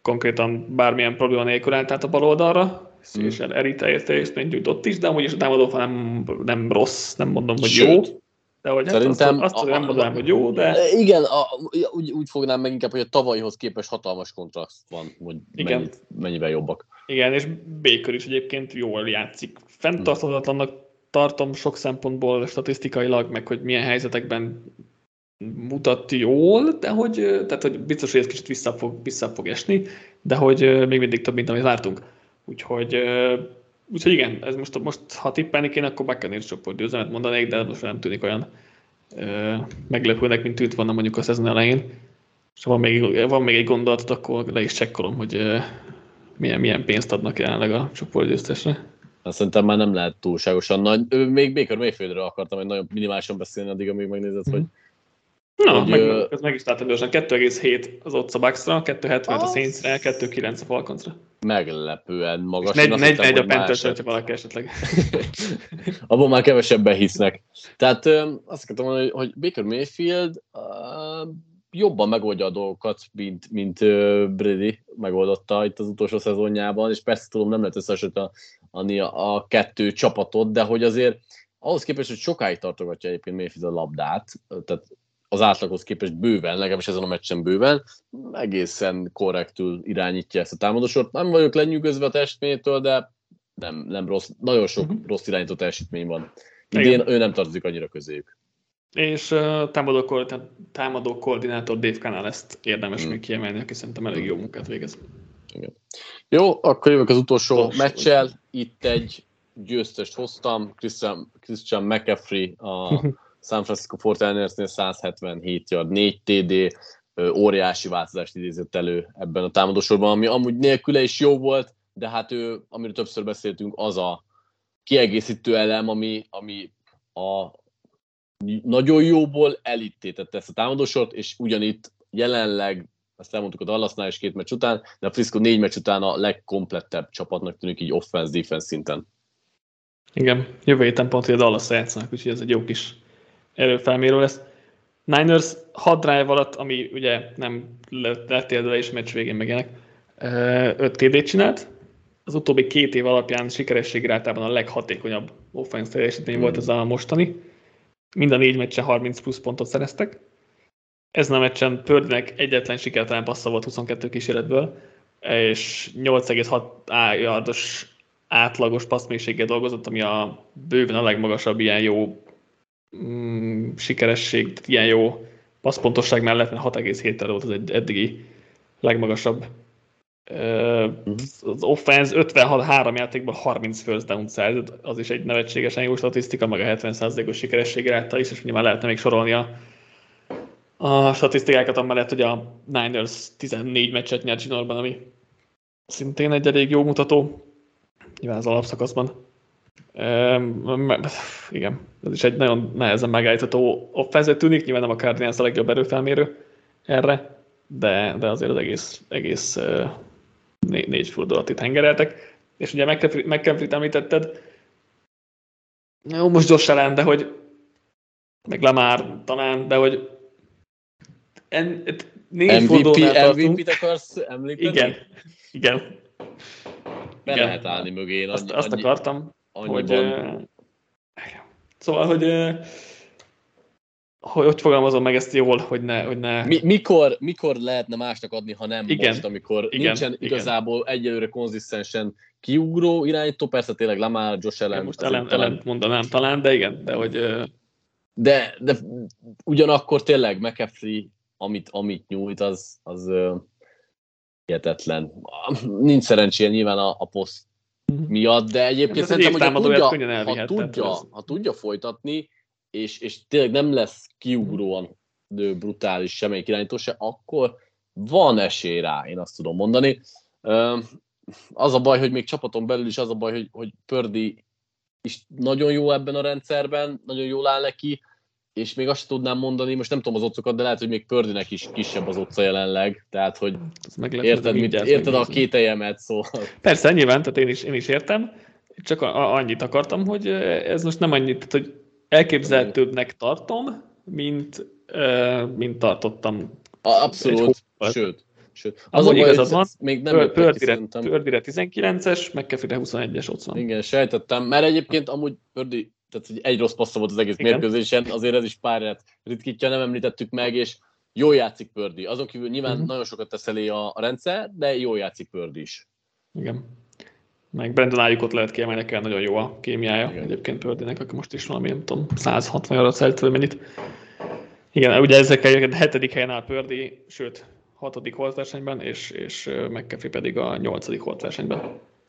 konkrétan bármilyen probléma nélkül állt át a bal oldalra, mm. és elítélt nyújtott is, de amúgy is a támadó nem, nem rossz, nem mondom, hogy Sőt, jó. De hogy Szerintem azt, azt a, nem mondanám, hogy jó, de... Igen, a, úgy, úgy fognám meg inkább, hogy a tavalyhoz képest hatalmas kontraszt van, hogy igen. Mennyit, mennyivel jobbak. Igen, és Baker is egyébként jól játszik. Fenntarthatatlannak tartom sok szempontból statisztikailag, meg hogy milyen helyzetekben mutat jól, de hogy, tehát, hogy biztos, hogy ez kicsit vissza fog, vissza fog esni, de hogy még mindig több, mint amit vártunk. Úgyhogy Úgyhogy igen, ez most, most ha tippelni kéne, akkor Buccaneers csoport győzelmet mondanék, de most nem tűnik olyan meglepőnek, mint tűnt volna mondjuk a szezon elején. És ha van még, van még egy gondolatod, akkor le is csekkolom, hogy milyen, milyen pénzt adnak jelenleg a csoportgyőztesre. Szerintem már nem lehet túlságosan nagy. Még Baker Mayfieldről akartam egy nagyon minimálisan beszélni addig, amíg megnézed, hogy Na, hogy, meg, ö... ez meg is láttam gyorsan. 2,7 az ott a Bucksra, 2,70 az... a Saintsre, 2,9 a Falconsra. Meglepően magas. És 41 a Panthers, hogyha valaki esetleg. [LAUGHS] Abban már kevesebben hisznek. Tehát ö, azt akartam mondani, hogy Baker Mayfield uh, jobban megoldja a dolgokat, mint, mint Brady megoldotta itt az utolsó szezonjában, és persze tudom, nem lehet összehasonlítani a, a, kettő csapatot, de hogy azért ahhoz képest, hogy sokáig tartogatja egyébként Mayfield a labdát, tehát az átlaghoz képest bőven, legalábbis ezen a meccsen bőven, egészen korrektül irányítja ezt a támadósort. Nem vagyok lenyűgözve a teljesítményétől, de nem, nem rossz, nagyon sok uh-huh. rossz irányító teljesítmény van. Idén ő nem tartozik annyira közéjük. És uh, támadó, támadó koordinátor Dave Canal ezt érdemes hmm. még kiemelni, aki szerintem elég jó munkát végez. Igen. Jó, akkor jövök az utolsó Tos, meccsel. Itt egy győztest hoztam, Christian, Christian McCaffrey a [LAUGHS] San Francisco 49 177 yard, 4 TD, óriási változást idézett elő ebben a támadósorban, ami amúgy nélküle is jó volt, de hát ő, amiről többször beszéltünk, az a kiegészítő elem, ami, ami a nagyon jóból elittétette ezt a támadósort, és ugyanitt jelenleg, azt elmondtuk a Dallasnál is két meccs után, de a Frisco négy meccs után a legkomplettebb csapatnak tűnik így offense-defense szinten. Igen, jövő héten pont, hogy a Dallas játszanak, úgyhogy ez egy jó kis erőfelmérő lesz. Niners 6 drive alatt, ami ugye nem lett élve és meccs végén meg 5 TD csinált. Az utóbbi két év alapján sikerességre általában a leghatékonyabb offense teljesítmény mm. volt ez a mostani. Mind a négy meccsen 30 plusz pontot szereztek. Ezen a meccsen Pördnek egyetlen sikertelen passza volt 22 kísérletből, és 8,6 yardos átlagos passzmélységgel dolgozott, ami a bőven a legmagasabb ilyen jó mm, sikeresség, ilyen jó passzpontosság mellett 6,7-tel volt az egy eddigi legmagasabb. Az offense 53 játékban 30 first down szerzett, az is egy nevetségesen jó statisztika, meg a 70%-os sikeressége által is, és nyilván lehetne még sorolni a, a statisztikákat, amellett, hogy a Niners 14 meccset nyert zsinórban, ami szintén egy elég jó mutató nyilván az alapszakaszban. Um, igen, ez is egy nagyon nehezen megállítható offenzet tűnik, nyilván nem a Cardinals a legjobb erőfelmérő erre, de, de azért az egész, egész négy, fordulat itt hengereltek. És ugye McCaffrey-t említetted, jó, most Josh Allen, de hogy meg Lamar talán, de hogy en, négy MVP, MVP-t akarsz említeni? Igen, igen. Be Igen. lehet állni mögé. Annyi, azt, azt akartam, annyiban... hogy... Uh, szóval, hogy hogy, hogy fogalmazom meg ezt jól, hogy ne... Hogy ne... Mi, mikor, mikor lehetne másnak adni, ha nem igen, most, amikor igen, nincsen igen. igazából egyelőre konzisztensen kiugró irányító, persze tényleg Lamar, Josh Allen... Most ellen, talán... mondanám talán, de igen, de hogy... De, de ugyanakkor tényleg McAfee, amit, amit nyújt, az, az hihetetlen. Nincs szerencséje nyilván a, a poszt mhm. miatt, de egyébként szerintem, hogy ha tudja, ha, tudja, ha tudja folytatni, és, és tényleg nem lesz kiugróan brutális semmelyik irányító se, akkor van esély rá, én azt tudom mondani. Az a baj, hogy még csapaton belül is az a baj, hogy, hogy Pördi is nagyon jó ebben a rendszerben, nagyon jól áll neki, és még azt tudnám mondani, most nem tudom az otcokat, de lehet, hogy még Pördinek is kisebb az otca jelenleg, tehát hogy érted, mit, érted a két ejemet, szóval. Persze, nyilván, tehát én is, én is értem, csak a, annyit akartam, hogy ez most nem annyit, tehát hogy elképzelhetőbbnek tartom, mint, mint tartottam. Abszolút, sőt. Sőt, az baj, igazad van, még nem Pördire, Pördire 19-es, McAfee 21-es ott van. Igen, sejtettem, mert egyébként amúgy Pördi tehát hogy egy rossz passza volt az egész Igen. mérkőzésen, azért ez is pár ritkítja, nem említettük meg, és jól játszik Pördi. Azon kívül nyilván uh-huh. nagyon sokat tesz elé a, a rendszer, de jól játszik Pördi is. Igen. Meg Brandon ott lehet kiemelni, kell nagyon jó a kémiája Igen. egyébként Pördinek, aki most is valami, nem tudom, 160 arra szelt, vagy mennyit. Igen, ugye ezekkel a hetedik helyen áll Pördi, sőt, hatodik holtversenyben, és, és McAfee pedig a nyolcadik holtversenyben.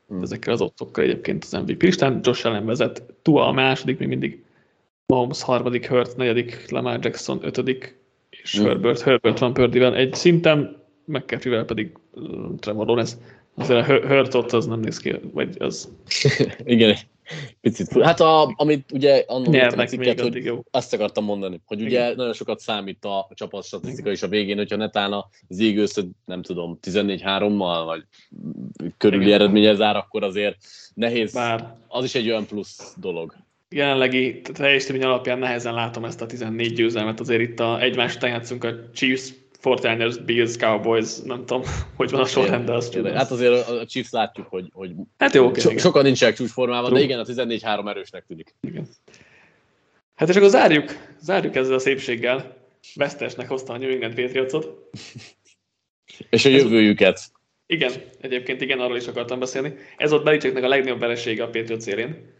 Hmm. Ezekkel az ottokkal egyébként az MVP listán. Josh Allen vezet, Tua a második, még mindig Mahomes harmadik, Hurt negyedik, Lamar Jackson ötödik, és hmm. Herbert, Herbert van Pördivel egy szinten, McCaffrey-vel pedig Trevor Lawrence. Azért a Hurt ott az nem néz ki, vagy az... [LAUGHS] Igen, Picit. Hát a, amit ugye annak a cikket, hogy jó. azt akartam mondani, hogy ugye Igen. nagyon sokat számít a csapat statisztika is a végén, hogyha netán az égőszöd, nem tudom, 14-3-mal, vagy körüli Igen. eredménye zár, akkor azért nehéz, Bár. az is egy olyan plusz dolog. Jelenlegi teljesítmény alapján nehezen látom ezt a 14 győzelmet, azért itt a egymás után játszunk a Chiefs 49ers, Bills, Cowboys, nem tudom, [LAUGHS] hogy van a sorrend, de azt tudom. Hát azért a Chiefs látjuk, hogy, hogy hát jó, okay, so, sokan nincsenek csúcsformában, de igen, a 14-3 erősnek tűnik. Igen. Hát és akkor zárjuk, zárjuk ezzel a szépséggel. Vesztesnek hozta a New England Patriotsot. [LAUGHS] És a jövőjüket. Igen, egyébként igen, arról is akartam beszélni. Ez ott Belicseknek a legnagyobb veresége a Patriots élén.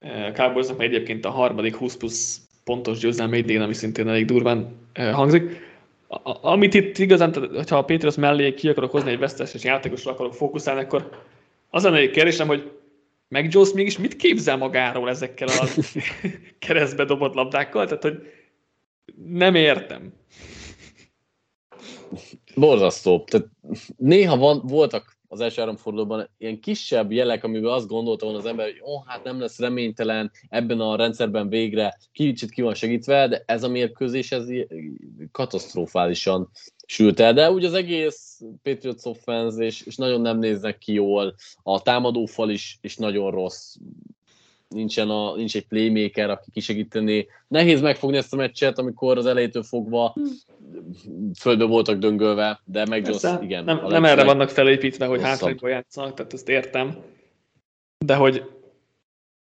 A Cowboysnak egyébként a harmadik 20 plusz pontos győzelme idén, ami szintén elég durván hangzik. A, amit itt igazán, ha a Patriots mellé ki akarok hozni egy vesztes és játékosra akarok fókuszálni, akkor az lenne egy kérdésem, hogy meg Jones mégis mit képzel magáról ezekkel a [LAUGHS] keresztbe dobott labdákkal? Tehát, hogy nem értem. Borzasztó. Tehát néha van, voltak az első három fordulóban ilyen kisebb jelek, amiben azt gondolta volna az ember, hogy oh, hát nem lesz reménytelen, ebben a rendszerben végre kicsit ki van segítve, de ez a mérkőzés ez katasztrofálisan sült el, de úgy az egész Patriots offense, és, és nagyon nem néznek ki jól, a támadófal is, is nagyon rossz, nincsen a, nincs egy playmaker, aki kisegíteni. Nehéz megfogni ezt a meccset, amikor az elejétől fogva földbe voltak döngölve, de meg Jones, igen. Nem, nem erre vannak felépítve, hogy hátrányból játszanak, tehát ezt értem. De hogy,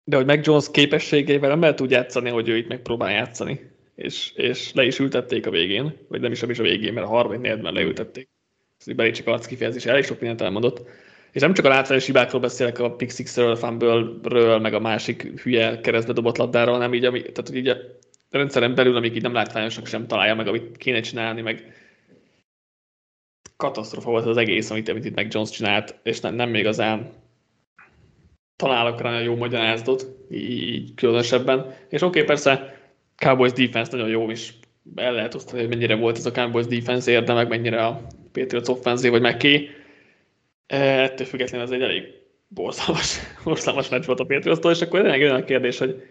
de hogy meg Jones képességeivel nem lehet úgy játszani, hogy ő itt megpróbál játszani. És, és le is ültették a végén, vagy nem is, nem is a végén, mert a harmadik negyedben leültették. Ez belé csak arc kifejezés, elég sok mindent elmondott. És nem csak a látványos hibákról beszélek, a Pick Six-ről, Fumble-ről, meg a másik hülye keresztbe dobott labdáról, hanem így, ami, tehát, így a rendszeren belül, amik így nem látványosak sem találja meg, amit kéne csinálni, meg katasztrofa volt az egész, amit, amit itt meg Jones csinált, és nem, nem igazán találok rá jó magyarázatot, így különösebben. És oké, okay, persze Cowboys defense nagyon jó, és el lehet osztani, hogy mennyire volt ez a Cowboys defense érde, meg mennyire a Patriots offense vagy meg ki. Ettől függetlenül ez egy elég borzalmas, [LAUGHS] borzalmas meccs volt a Patriots-tól, és akkor tényleg olyan a kérdés, hogy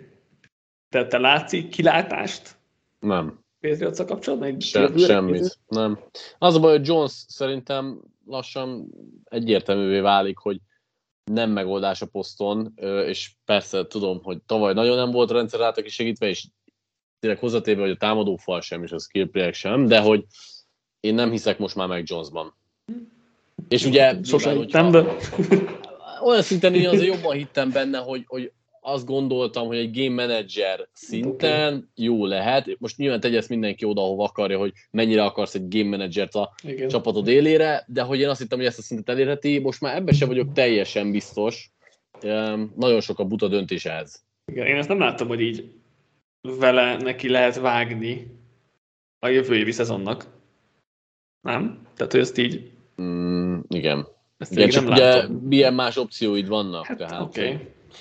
te, te látszik kilátást? Nem. Patriots kapcsolatban? Se, semmit, nem. Az a baj, hogy Jones szerintem lassan egyértelművé válik, hogy nem megoldás a poszton, és persze tudom, hogy tavaly nagyon nem volt rendszer által segítve, és tényleg hozzatéve, hogy a támadó fal sem, és a skill sem, de hogy én nem hiszek most már meg Jonesban. És ugye... Sosem hittem, de... Olyan szinten én azért jobban hittem benne, hogy, hogy azt gondoltam, hogy egy game manager szinten okay. jó lehet. Most nyilván tegye ezt mindenki oda, ahova akarja, hogy mennyire akarsz egy game managert a Igen. csapatod élére, de hogy én azt hittem, hogy ezt a szintet elérheti, most már ebben sem vagyok teljesen biztos. Nagyon sok a buta döntés ez. Igen, én ezt nem láttam, hogy így vele neki lehet vágni a jövő évi szezonnak. Nem? Tehát, hogy ezt így... Mm, igen. Ezt igen, csak ugye látom. milyen más opcióid vannak. Hát, tehát, okay.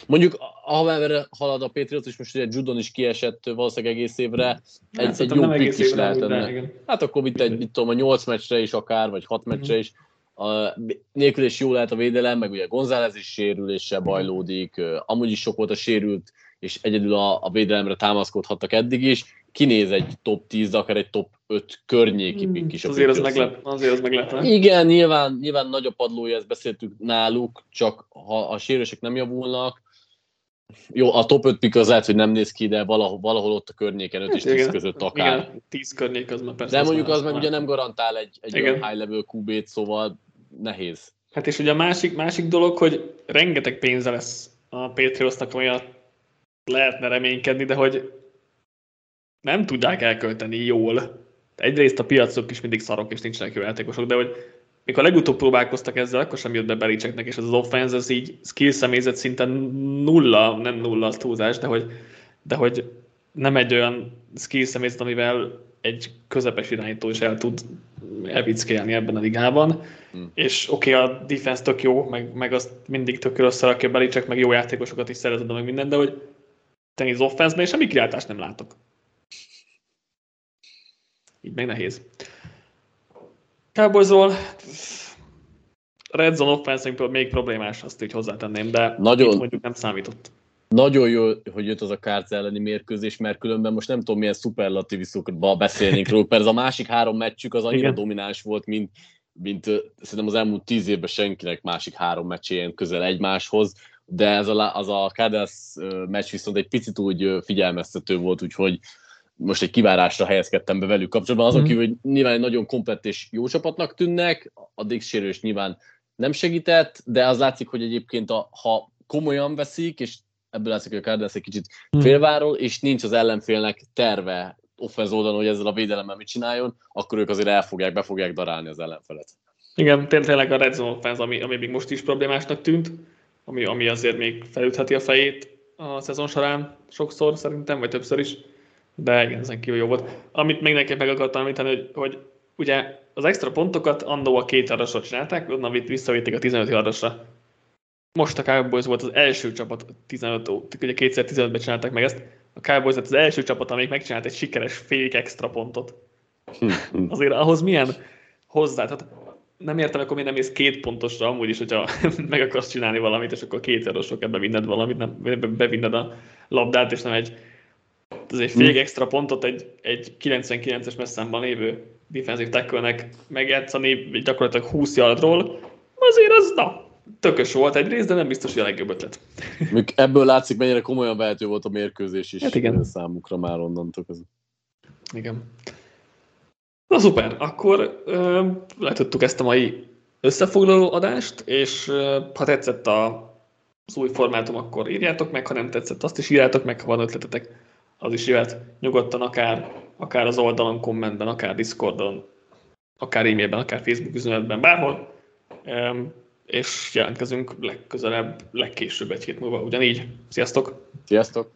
Mondjuk, ahová halad a Patriot, és most ugye Judon is kiesett valószínűleg egész évre, egy, hát, egy jó pick is lehetne. Hát akkor itt egy, mit tudom, a 8 meccsre is akár, vagy 6 meccsre mm-hmm. is. A, nélkül is jó lehet a védelem, meg ugye González is sérüléssel bajlódik, amúgy is sok volt a sérült, és egyedül a, a védelemre támaszkodhattak eddig is. Kinéz egy top 10, de akár egy top 5 környéki hmm, pick is. Azért az, meglep, azért az meglep. Igen, nyilván, nyilván nagy a padlója, ezt beszéltük náluk, csak ha a sérülések nem javulnak, jó, a top 5 pick az lehet, hogy nem néz ki, de valahol, valahol ott a környéken 5 és 10 igen, között akár. Igen, 10 környék az már persze. De mondjuk az, az meg ugye nem garantál egy, egy olyan high level QB-t, szóval nehéz. Hát és ugye a másik, másik dolog, hogy rengeteg pénze lesz a Patriotsnak, ami lehetne reménykedni, de hogy nem tudják elkölteni jól. Egyrészt a piacok is mindig szarok, és nincsenek jó játékosok, de hogy mikor legutóbb próbálkoztak ezzel, akkor sem jött be Belicseknek, és az, az offense, ez így skill személyzet szinten nulla, nem nulla az túlzás, de hogy, de hogy nem egy olyan skill személyzet, amivel egy közepes irányító is el tud elvickélni ebben a ligában. Hmm. És oké, okay, a defense tök jó, meg, meg azt mindig tök összerakja Belicek, meg jó játékosokat is szereted, meg minden, de hogy tenni offense és semmi kiáltást nem látok. Így meg nehéz. Cowboysról Red Zone offense még problémás, azt így hozzátenném, de nagyon, mondjuk nem számított. Nagyon jó, hogy jött az a Kárc elleni mérkőzés, mert különben most nem tudom, milyen szuperlatíviszokba beszélnénk róla, mert ez a másik három meccsük az annyira Igen. domináns volt, mint, mint szerintem az elmúlt tíz évben senkinek másik három meccs ilyen közel egymáshoz de ez a, az a Cardinals meccs viszont egy picit úgy figyelmeztető volt, úgyhogy most egy kivárásra helyezkedtem be velük kapcsolatban. Azon mm. kívül, hogy nyilván nagyon komplett és jó csapatnak tűnnek, a Dix sérülés nyilván nem segített, de az látszik, hogy egyébként a, ha komolyan veszik, és ebből látszik, hogy a Cardinals egy kicsit hmm. félvárol, és nincs az ellenfélnek terve offenz oldalon, hogy ezzel a védelemmel mit csináljon, akkor ők azért elfogják, be fogják darálni az ellenfelet. Igen, tényleg a red zone offense, ami, ami még most is problémásnak tűnt, ami, ami azért még felütheti a fejét a szezon során sokszor szerintem, vagy többször is, de igen, ezen kívül jó volt. Amit még nekem meg akartam említeni, hogy, hogy ugye az extra pontokat annó a két yardosra csinálták, onnan visszavitték a 15 yardosra. Most a Cowboys volt az első csapat, 15, ugye 2015-ben csinálták meg ezt, a Cowboys volt az első csapat, amelyik megcsinált egy sikeres fél extra pontot. Azért ahhoz milyen hozzá, tehát nem értem, akkor miért nem mész két pontosra amúgy is, hogyha [LAUGHS] meg akarsz csinálni valamit, és akkor két erősök ebbe vinned valamit, nem, bevinned a labdát, és nem egy egy fél hm. extra pontot egy, egy 99-es messzámban lévő defensív tackle-nek megjátszani gyakorlatilag 20 yardról, azért az, na, tökös volt egyrészt, de nem biztos, hogy a legjobb ötlet. Még ebből látszik, mennyire komolyan vehető volt a mérkőzés is hát igen. számukra már onnantól ez. Igen. Na szuper, akkor ö, letudtuk ezt a mai összefoglaló adást, és ö, ha tetszett a, az új formátum, akkor írjátok meg, ha nem tetszett, azt is írjátok meg, ha van ötletetek, az is jöhet nyugodtan akár, akár az oldalon, kommentben, akár Discordon, akár e-mailben, akár Facebook üzenetben, bárhol. És jelentkezünk legközelebb, legkésőbb egy hét múlva ugyanígy. Sziasztok! Sziasztok!